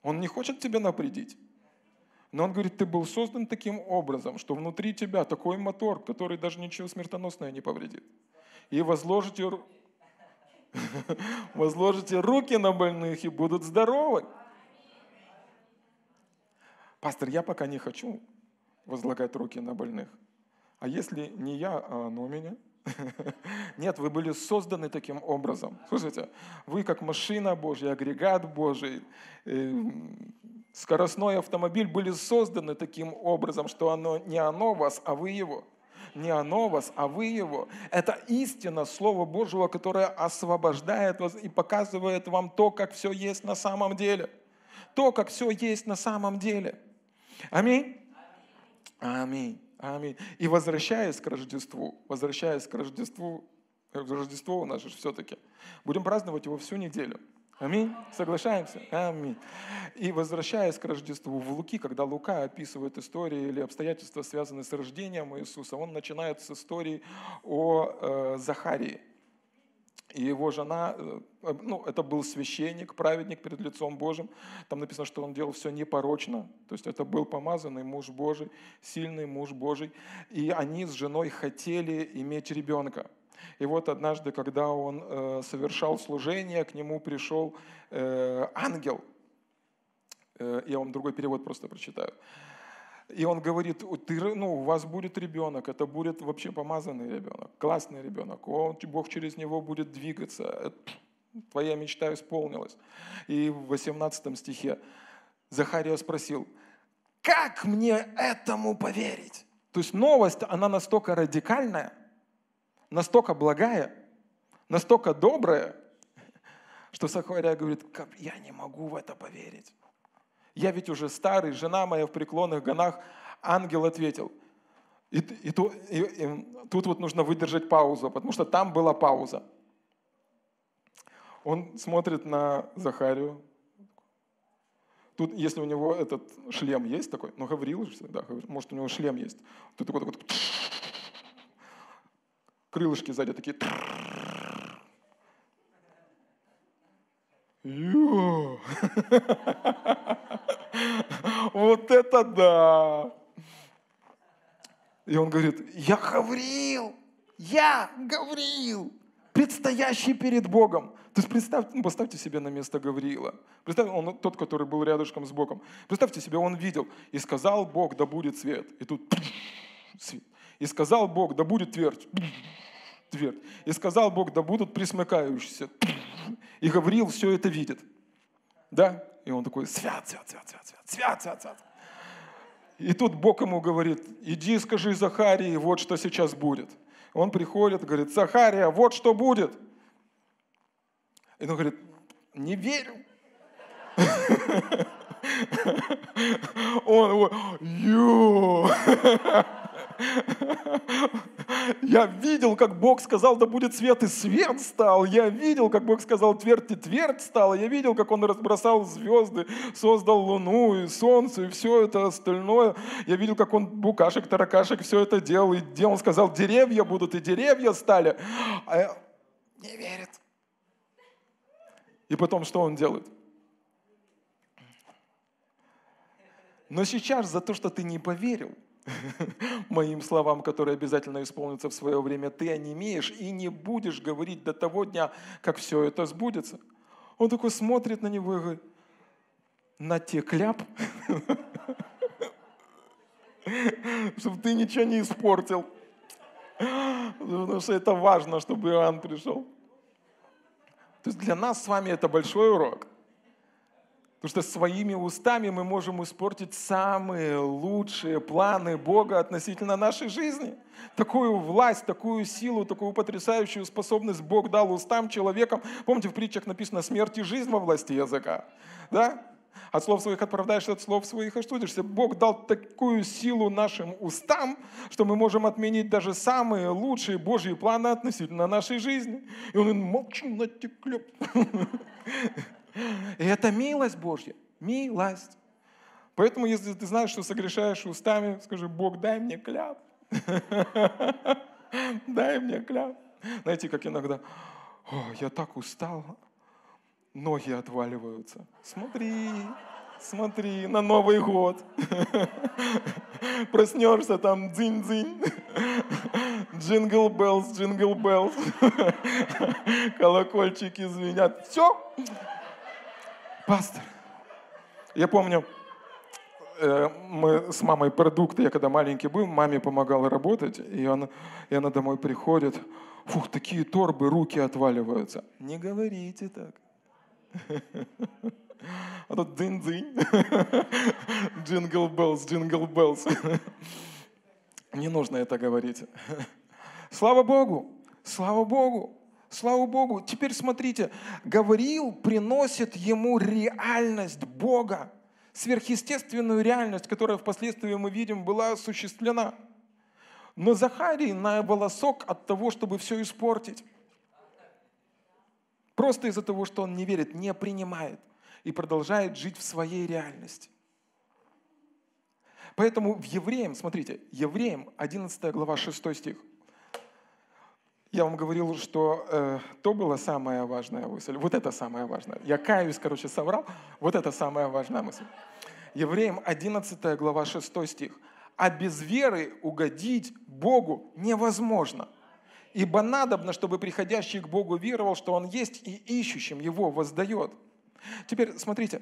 Он не хочет тебе навредить. Но он говорит, ты был создан таким образом, что внутри тебя такой мотор, который даже ничего смертоносное не повредит. И возложите возложите руки на больных и будут здоровы. Пастор, я пока не хочу возлагать руки на больных. А если не я, а оно меня? Нет, вы были созданы таким образом. Слушайте, вы как машина Божья, агрегат Божий, э, скоростной автомобиль были созданы таким образом, что оно не оно вас, а вы его не оно вас, а вы его. Это истина Слова Божьего, которое освобождает вас и показывает вам то, как все есть на самом деле. То, как все есть на самом деле. Аминь. Аминь. Аминь. И возвращаясь к Рождеству, возвращаясь к Рождеству, Рождество у нас же все-таки, будем праздновать его всю неделю. Аминь. Соглашаемся? Аминь. И возвращаясь к Рождеству, в Луки, когда Лука описывает истории или обстоятельства, связанные с рождением Иисуса, он начинает с истории о э, Захарии. И его жена, э, ну, это был священник, праведник перед лицом Божьим. Там написано, что он делал все непорочно. То есть это был помазанный муж Божий, сильный муж Божий. И они с женой хотели иметь ребенка. И вот однажды, когда он э, совершал служение, к нему пришел э, ангел. Я вам другой перевод просто прочитаю. И он говорит, ты, ну, у вас будет ребенок, это будет вообще помазанный ребенок, классный ребенок, он, Бог через него будет двигаться, твоя мечта исполнилась. И в 18 стихе Захария спросил, как мне этому поверить? То есть новость, она настолько радикальная, настолько благая, настолько добрая, что Сахария говорит, я не могу в это поверить. Я ведь уже старый, жена моя в преклонных гонах. Ангел ответил. И, и, и, и тут вот нужно выдержать паузу, потому что там была пауза. Он смотрит на Захарию. Тут, если у него этот шлем есть такой, ну, Гаврил же, да, может, у него шлем есть. Тут такой, такой крылышки сзади такие. Это да! И он говорит, я говорил, я говорил, предстоящий перед Богом. То есть представьте, ну, поставьте себе на место Гавриила. Представьте, он тот, который был рядышком с Богом. Представьте себе, он видел, и сказал Бог, да будет свет. И тут свет. И сказал Бог, да будет твердь твердь. И сказал Бог, да будут присмыкающиеся. И Гавриил все это видит. Да? И он такой, свят, свят, свят, свят, свят, свят, свят, свят. И тут Бог ему говорит, иди скажи Захарии, вот что сейчас будет. Он приходит, говорит, Захария, вот что будет. И он говорит, не верю. Он, ё! Я видел, как Бог сказал, да будет свет, и свет стал. Я видел, как Бог сказал, твердь, и твердь стала. Я видел, как Он разбросал звезды, создал луну и солнце, и все это остальное. Я видел, как Он букашек, таракашек все это делал. И Он сказал, деревья будут, и деревья стали. А я... Не верит. И потом что Он делает? Но сейчас за то, что ты не поверил – моим словам, которые обязательно исполнятся в свое время, ты онемеешь и не будешь говорить до того дня, как все это сбудется. Он такой смотрит на него и говорит, на те кляп, чтобы ты ничего не испортил. Потому что это важно, чтобы Иоанн пришел. То есть для нас с вами это большой урок. Потому что своими устами мы можем испортить самые лучшие планы Бога относительно нашей жизни. Такую власть, такую силу, такую потрясающую способность Бог дал устам человекам. Помните, в притчах написано «смерть и жизнь во власти языка». Да? От слов своих отправдаешься, от слов своих ошибаешься. Бог дал такую силу нашим устам, что мы можем отменить даже самые лучшие Божьи планы относительно нашей жизни. И он молчи, натеклеп. И это милость Божья, милость. Поэтому, если ты знаешь, что согрешаешь устами, скажи, Бог, дай мне кляп. Дай мне кляп. Знаете, как иногда, О, я так устал, ноги отваливаются. Смотри, смотри, на Новый год. Проснешься там, дзинь-дзинь. Jingle bells, jingle bells. Колокольчики звенят. Все, Пастор, я помню, э, мы с мамой продукты, я когда маленький был, маме помогал работать, и она, и она домой приходит, фух, такие торбы, руки отваливаются. Не говорите так. А тут дынь-дынь. Jingle bells, jingle bells. Не нужно это говорить. Слава Богу, слава Богу. Слава Богу. Теперь смотрите, говорил приносит ему реальность Бога, сверхъестественную реальность, которая впоследствии мы видим была осуществлена. Но Захарий на волосок от того, чтобы все испортить. Просто из-за того, что он не верит, не принимает и продолжает жить в своей реальности. Поэтому в Евреям, смотрите, Евреям 11 глава 6 стих – я вам говорил, что э, то была самая важная мысль. Вот это самая важная. Я каюсь, короче, соврал. Вот это самая важная мысль. Евреям 11 глава 6 стих. А без веры угодить Богу невозможно. Ибо надобно, чтобы приходящий к Богу веровал, что Он есть, и ищущим Его воздает. Теперь смотрите,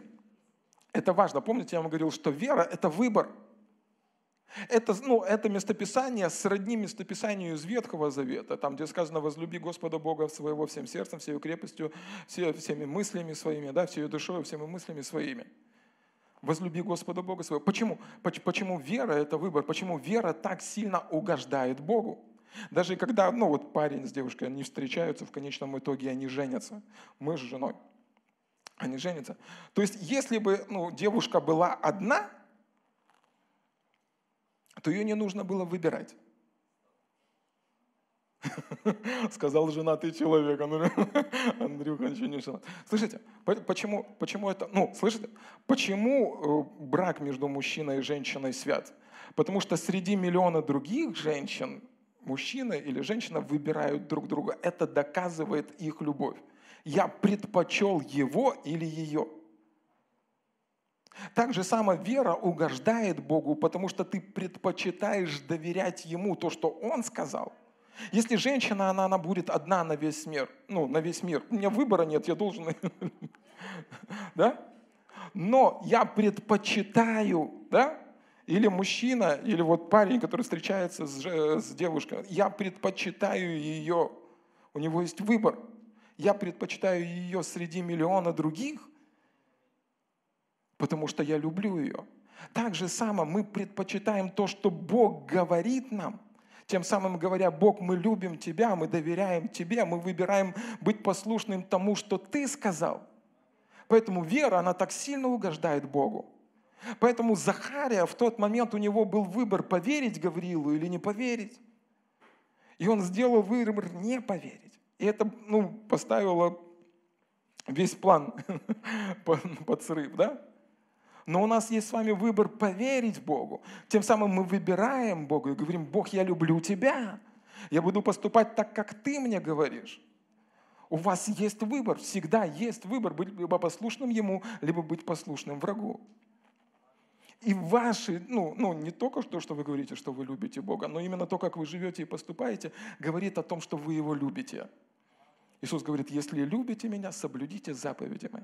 это важно. Помните, я вам говорил, что вера – это выбор – это, ну, это местописание сродни местописанию из Ветхого Завета, там, где сказано «возлюби Господа Бога своего всем сердцем, всей крепостью, все, всеми мыслями своими, да, всей душой, всеми мыслями своими». Возлюби Господа Бога своего. Почему? Почему вера – это выбор? Почему вера так сильно угождает Богу? Даже когда ну, вот парень с девушкой, они встречаются, в конечном итоге они женятся. Мы с женой. Они женятся. То есть, если бы ну, девушка была одна – то ее не нужно было выбирать. Сказал женатый человек. Андрюха еще не женат. Слышите, почему, почему это, ну, слышите, почему э, брак между мужчиной и женщиной свят? Потому что среди миллиона других женщин мужчина или женщина выбирают друг друга. Это доказывает их любовь. Я предпочел его или ее. Так же само вера угождает Богу, потому что ты предпочитаешь доверять Ему то, что Он сказал. Если женщина, она, она будет одна на весь мир, ну, на весь мир. У меня выбора нет, я должен... Да? Но я предпочитаю, да? Или мужчина, или вот парень, который встречается с, с девушкой, я предпочитаю ее. У него есть выбор. Я предпочитаю ее среди миллиона других – потому что я люблю ее. Так же само мы предпочитаем то, что Бог говорит нам, тем самым говоря, Бог, мы любим Тебя, мы доверяем Тебе, мы выбираем быть послушным тому, что Ты сказал. Поэтому вера, она так сильно угождает Богу. Поэтому Захария в тот момент у него был выбор, поверить Гаврилу или не поверить. И он сделал выбор не поверить. И это ну, поставило весь план под срыв, да? Но у нас есть с вами выбор поверить Богу. Тем самым мы выбираем Бога и говорим, Бог, я люблю Тебя. Я буду поступать так, как Ты мне говоришь. У вас есть выбор, всегда есть выбор быть либо послушным Ему, либо быть послушным врагу. И ваши, ну, ну не только то, что вы говорите, что вы любите Бога, но именно то, как вы живете и поступаете, говорит о том, что вы Его любите. Иисус говорит, если любите меня, соблюдите заповеди мои.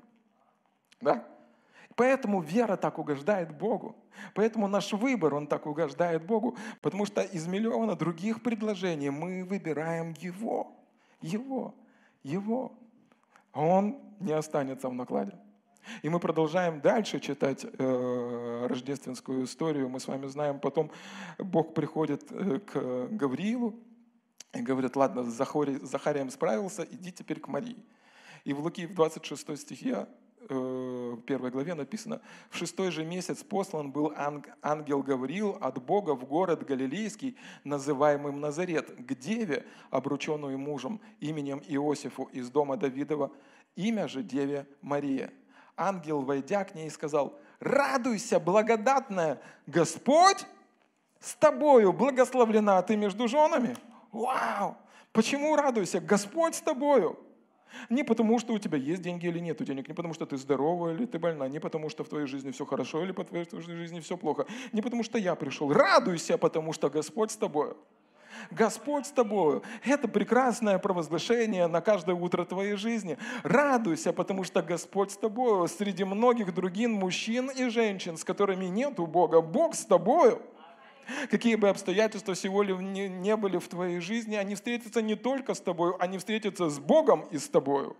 Да? Поэтому вера так угождает Богу. Поэтому наш выбор, он так угождает Богу. Потому что из миллиона других предложений мы выбираем Его. Его. Его. Он не останется в накладе. И мы продолжаем дальше читать э, рождественскую историю. Мы с вами знаем, потом Бог приходит э, к Гавриилу и говорит, ладно, с Захарием справился, иди теперь к Марии. И в Луки в 26 стихе первой главе написано, «В шестой же месяц послан был ангел Гавриил от Бога в город Галилейский, называемый Назарет, к деве, обрученную мужем именем Иосифу из дома Давидова, имя же деве Мария. Ангел, войдя к ней, сказал, «Радуйся, благодатная, Господь с тобою, благословлена ты между женами». Вау! Почему радуйся? Господь с тобою. Не потому, что у тебя есть деньги или нет денег, не потому, что ты здорова или ты больна, не потому, что в твоей жизни все хорошо или по твоей жизни все плохо, не потому, что я пришел. Радуйся, потому что Господь с тобой. Господь с тобою. Это прекрасное провозглашение на каждое утро твоей жизни. Радуйся, потому что Господь с тобою. Среди многих других мужчин и женщин, с которыми нет у Бога, Бог с тобою. Какие бы обстоятельства сегодня не были в твоей жизни, они встретятся не только с тобой, они встретятся с Богом и с тобою.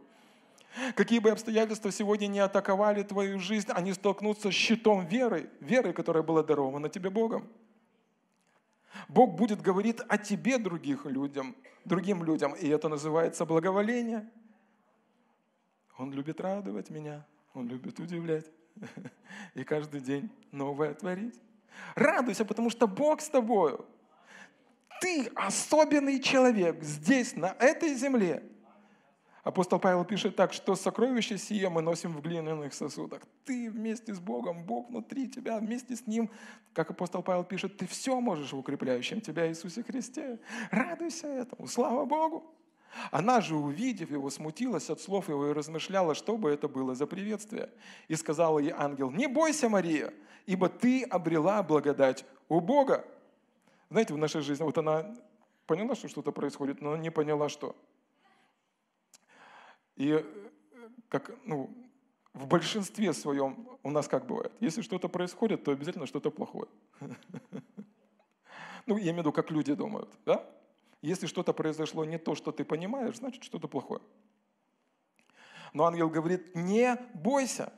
Какие бы обстоятельства сегодня не атаковали твою жизнь, они столкнутся с щитом веры, веры, которая была дарована тебе Богом. Бог будет говорить о тебе других людям, другим людям, и это называется благоволение. Он любит радовать меня, Он любит удивлять и каждый день новое творить. Радуйся, потому что Бог с тобою. Ты особенный человек здесь, на этой земле. Апостол Павел пишет так, что сокровища сие мы носим в глиняных сосудах. Ты вместе с Богом, Бог внутри тебя, вместе с Ним, как апостол Павел пишет, ты все можешь в укрепляющем тебя Иисусе Христе. Радуйся этому, слава Богу. Она же, увидев его, смутилась от слов его и размышляла, что бы это было за приветствие. И сказала ей ангел, не бойся, Мария, ибо ты обрела благодать у Бога. Знаете, в нашей жизни, вот она поняла, что что-то происходит, но не поняла, что. И как, ну, в большинстве своем у нас как бывает? Если что-то происходит, то обязательно что-то плохое. Ну, я имею в виду, как люди думают, да? Если что-то произошло не то, что ты понимаешь, значит что-то плохое. Но ангел говорит, не бойся.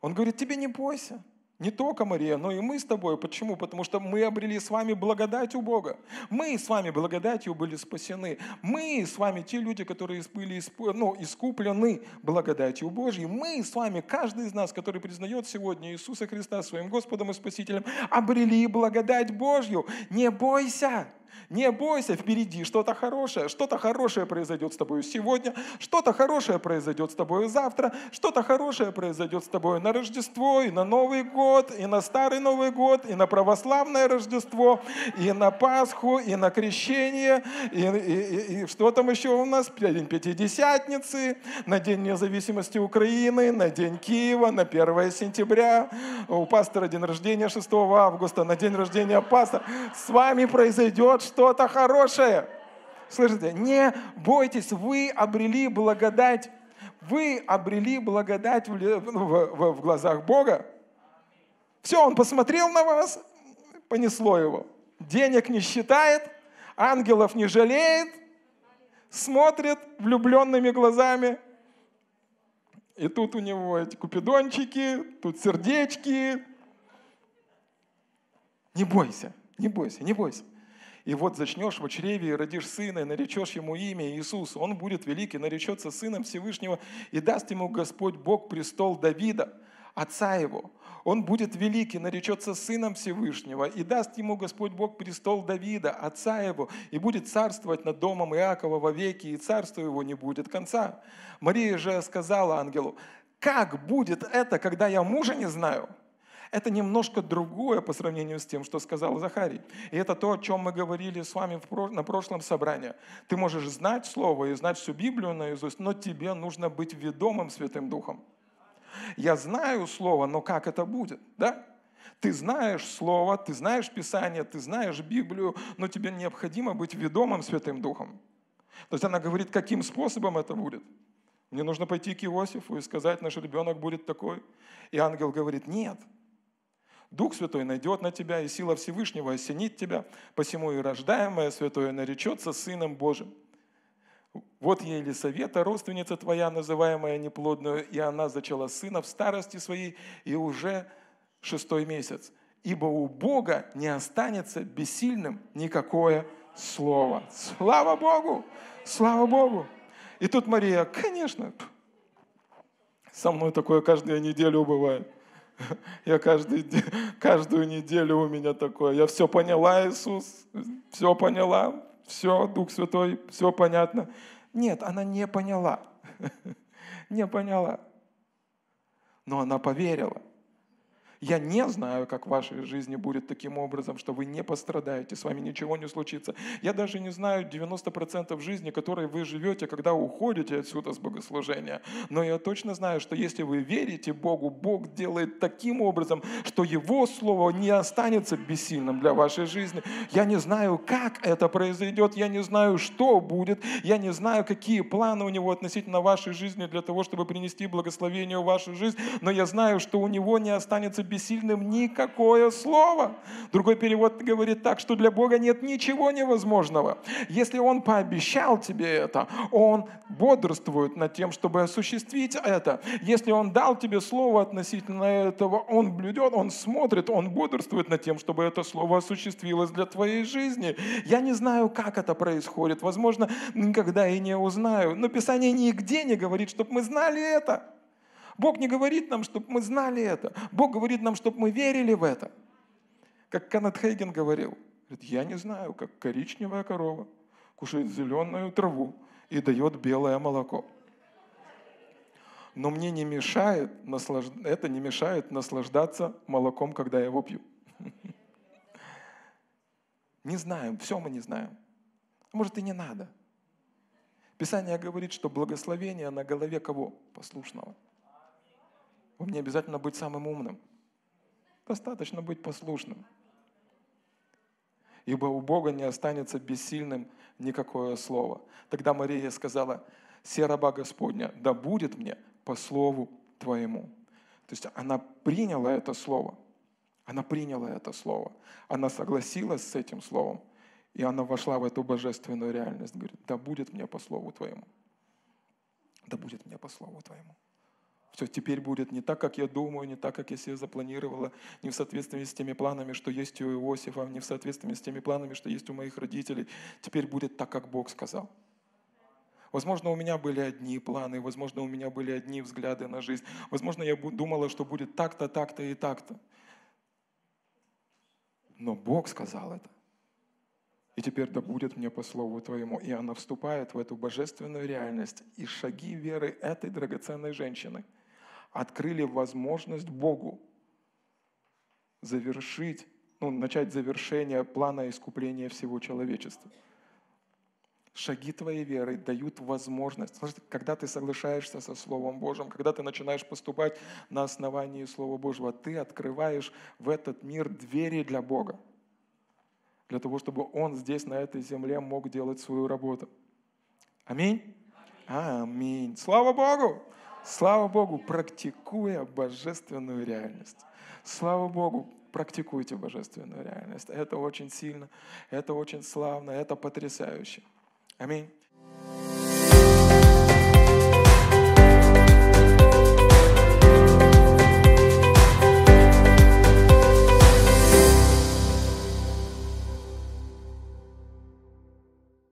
Он говорит, тебе не бойся. Не только Мария, но и мы с тобой. Почему? Потому что мы обрели с вами благодать у Бога. Мы с вами благодатью были спасены. Мы с вами те люди, которые были ну, искуплены благодатью Божьей. Мы с вами, каждый из нас, который признает сегодня Иисуса Христа своим Господом и Спасителем, обрели благодать Божью. Не бойся. Не бойся, впереди что-то хорошее. Что-то хорошее произойдет с тобой сегодня, что-то хорошее произойдет с тобой завтра, что-то хорошее произойдет с тобой на Рождество, и на Новый год, и на Старый Новый год, и на православное Рождество, и на Пасху, и на Крещение, и, и, и, и что там еще у нас? День Пятидесятницы, на День независимости Украины, на День Киева, на 1 сентября. У пастора день рождения 6 августа, на день рождения пастора. С вами произойдет что-то хорошее. Слышите? Не бойтесь, вы обрели благодать. Вы обрели благодать в, в, в глазах Бога. Все, Он посмотрел на вас, понесло его. Денег не считает, ангелов не жалеет, смотрит влюбленными глазами. И тут у него эти купидончики, тут сердечки. Не бойся, не бойся, не бойся. И вот зачнешь в чреве и родишь сына, и наречешь ему имя Иисус. Он будет великий, наречется сыном Всевышнего, и даст ему Господь Бог престол Давида, отца его. Он будет великий, наречется сыном Всевышнего, и даст ему Господь Бог престол Давида, отца его, и будет царствовать над домом Иакова вовеки, и царство его не будет конца. Мария же сказала ангелу, как будет это, когда я мужа не знаю? Это немножко другое по сравнению с тем, что сказал Захарий. И это то, о чем мы говорили с вами на прошлом собрании. Ты можешь знать Слово и знать всю Библию наизусть, но тебе нужно быть ведомым Святым Духом. Я знаю Слово, но как это будет? Да? Ты знаешь Слово, ты знаешь Писание, ты знаешь Библию, но тебе необходимо быть ведомым Святым Духом. То есть она говорит, каким способом это будет. Мне нужно пойти к Иосифу и сказать, наш ребенок будет такой. И ангел говорит, нет – Дух Святой найдет на тебя, и сила Всевышнего осенит тебя, посему и рождаемое Святое наречется Сыном Божьим. Вот Елисавета, родственница твоя, называемая неплодную, и она зачала сына в старости своей, и уже шестой месяц. Ибо у Бога не останется бессильным никакое слово. Слава Богу! Слава Богу! И тут Мария, конечно, со мной такое каждую неделю бывает. Я каждый, каждую неделю у меня такое. Я все поняла, Иисус, все поняла, все, Дух Святой, все понятно. Нет, она не поняла. Не поняла. Но она поверила. Я не знаю, как в вашей жизни будет таким образом, что вы не пострадаете, с вами ничего не случится. Я даже не знаю 90% жизни, которой вы живете, когда уходите отсюда с богослужения. Но я точно знаю, что если вы верите Богу, Бог делает таким образом, что Его Слово не останется бессильным для вашей жизни. Я не знаю, как это произойдет, я не знаю, что будет, я не знаю, какие планы у Него относительно вашей жизни для того, чтобы принести благословение в вашу жизнь, но я знаю, что у Него не останется бессильным никакое слово. Другой перевод говорит так, что для Бога нет ничего невозможного. Если Он пообещал тебе это, Он бодрствует над тем, чтобы осуществить это. Если Он дал тебе слово относительно этого, Он блюдет, Он смотрит, Он бодрствует над тем, чтобы это слово осуществилось для твоей жизни. Я не знаю, как это происходит. Возможно, никогда и не узнаю. Но Писание нигде не говорит, чтобы мы знали это. Бог не говорит нам, чтобы мы знали это. Бог говорит нам, чтобы мы верили в это. Как Канат Хейген говорил, говорит, я не знаю, как коричневая корова кушает зеленую траву и дает белое молоко. Но мне не мешает, это не мешает наслаждаться молоком, когда я его пью. Не знаем, все мы не знаем. Может и не надо. Писание говорит, что благословение на голове кого? Послушного. Вам не обязательно быть самым умным. Достаточно быть послушным. Ибо у Бога не останется бессильным никакое слово. Тогда Мария сказала, «Се раба Господня, да будет мне по слову Твоему». То есть она приняла это слово. Она приняла это слово. Она согласилась с этим словом. И она вошла в эту божественную реальность. Говорит, да будет мне по слову Твоему. Да будет мне по слову Твоему. Все теперь будет не так, как я думаю, не так, как я себе запланировала, не в соответствии с теми планами, что есть у Иосифа, не в соответствии с теми планами, что есть у моих родителей. Теперь будет так, как Бог сказал. Возможно, у меня были одни планы, возможно, у меня были одни взгляды на жизнь. Возможно, я думала, что будет так-то, так-то и так-то. Но Бог сказал это. И теперь да будет мне по слову Твоему. И она вступает в эту божественную реальность. И шаги веры этой драгоценной женщины – открыли возможность Богу завершить, ну, начать завершение плана искупления всего человечества. Шаги твоей веры дают возможность. Когда ты соглашаешься со Словом Божьим, когда ты начинаешь поступать на основании Слова Божьего, ты открываешь в этот мир двери для Бога. Для того, чтобы Он здесь, на этой земле, мог делать свою работу. Аминь? Аминь. Слава Богу! Слава Богу, практикуя божественную реальность. Слава Богу, практикуйте божественную реальность. Это очень сильно, это очень славно, это потрясающе. Аминь.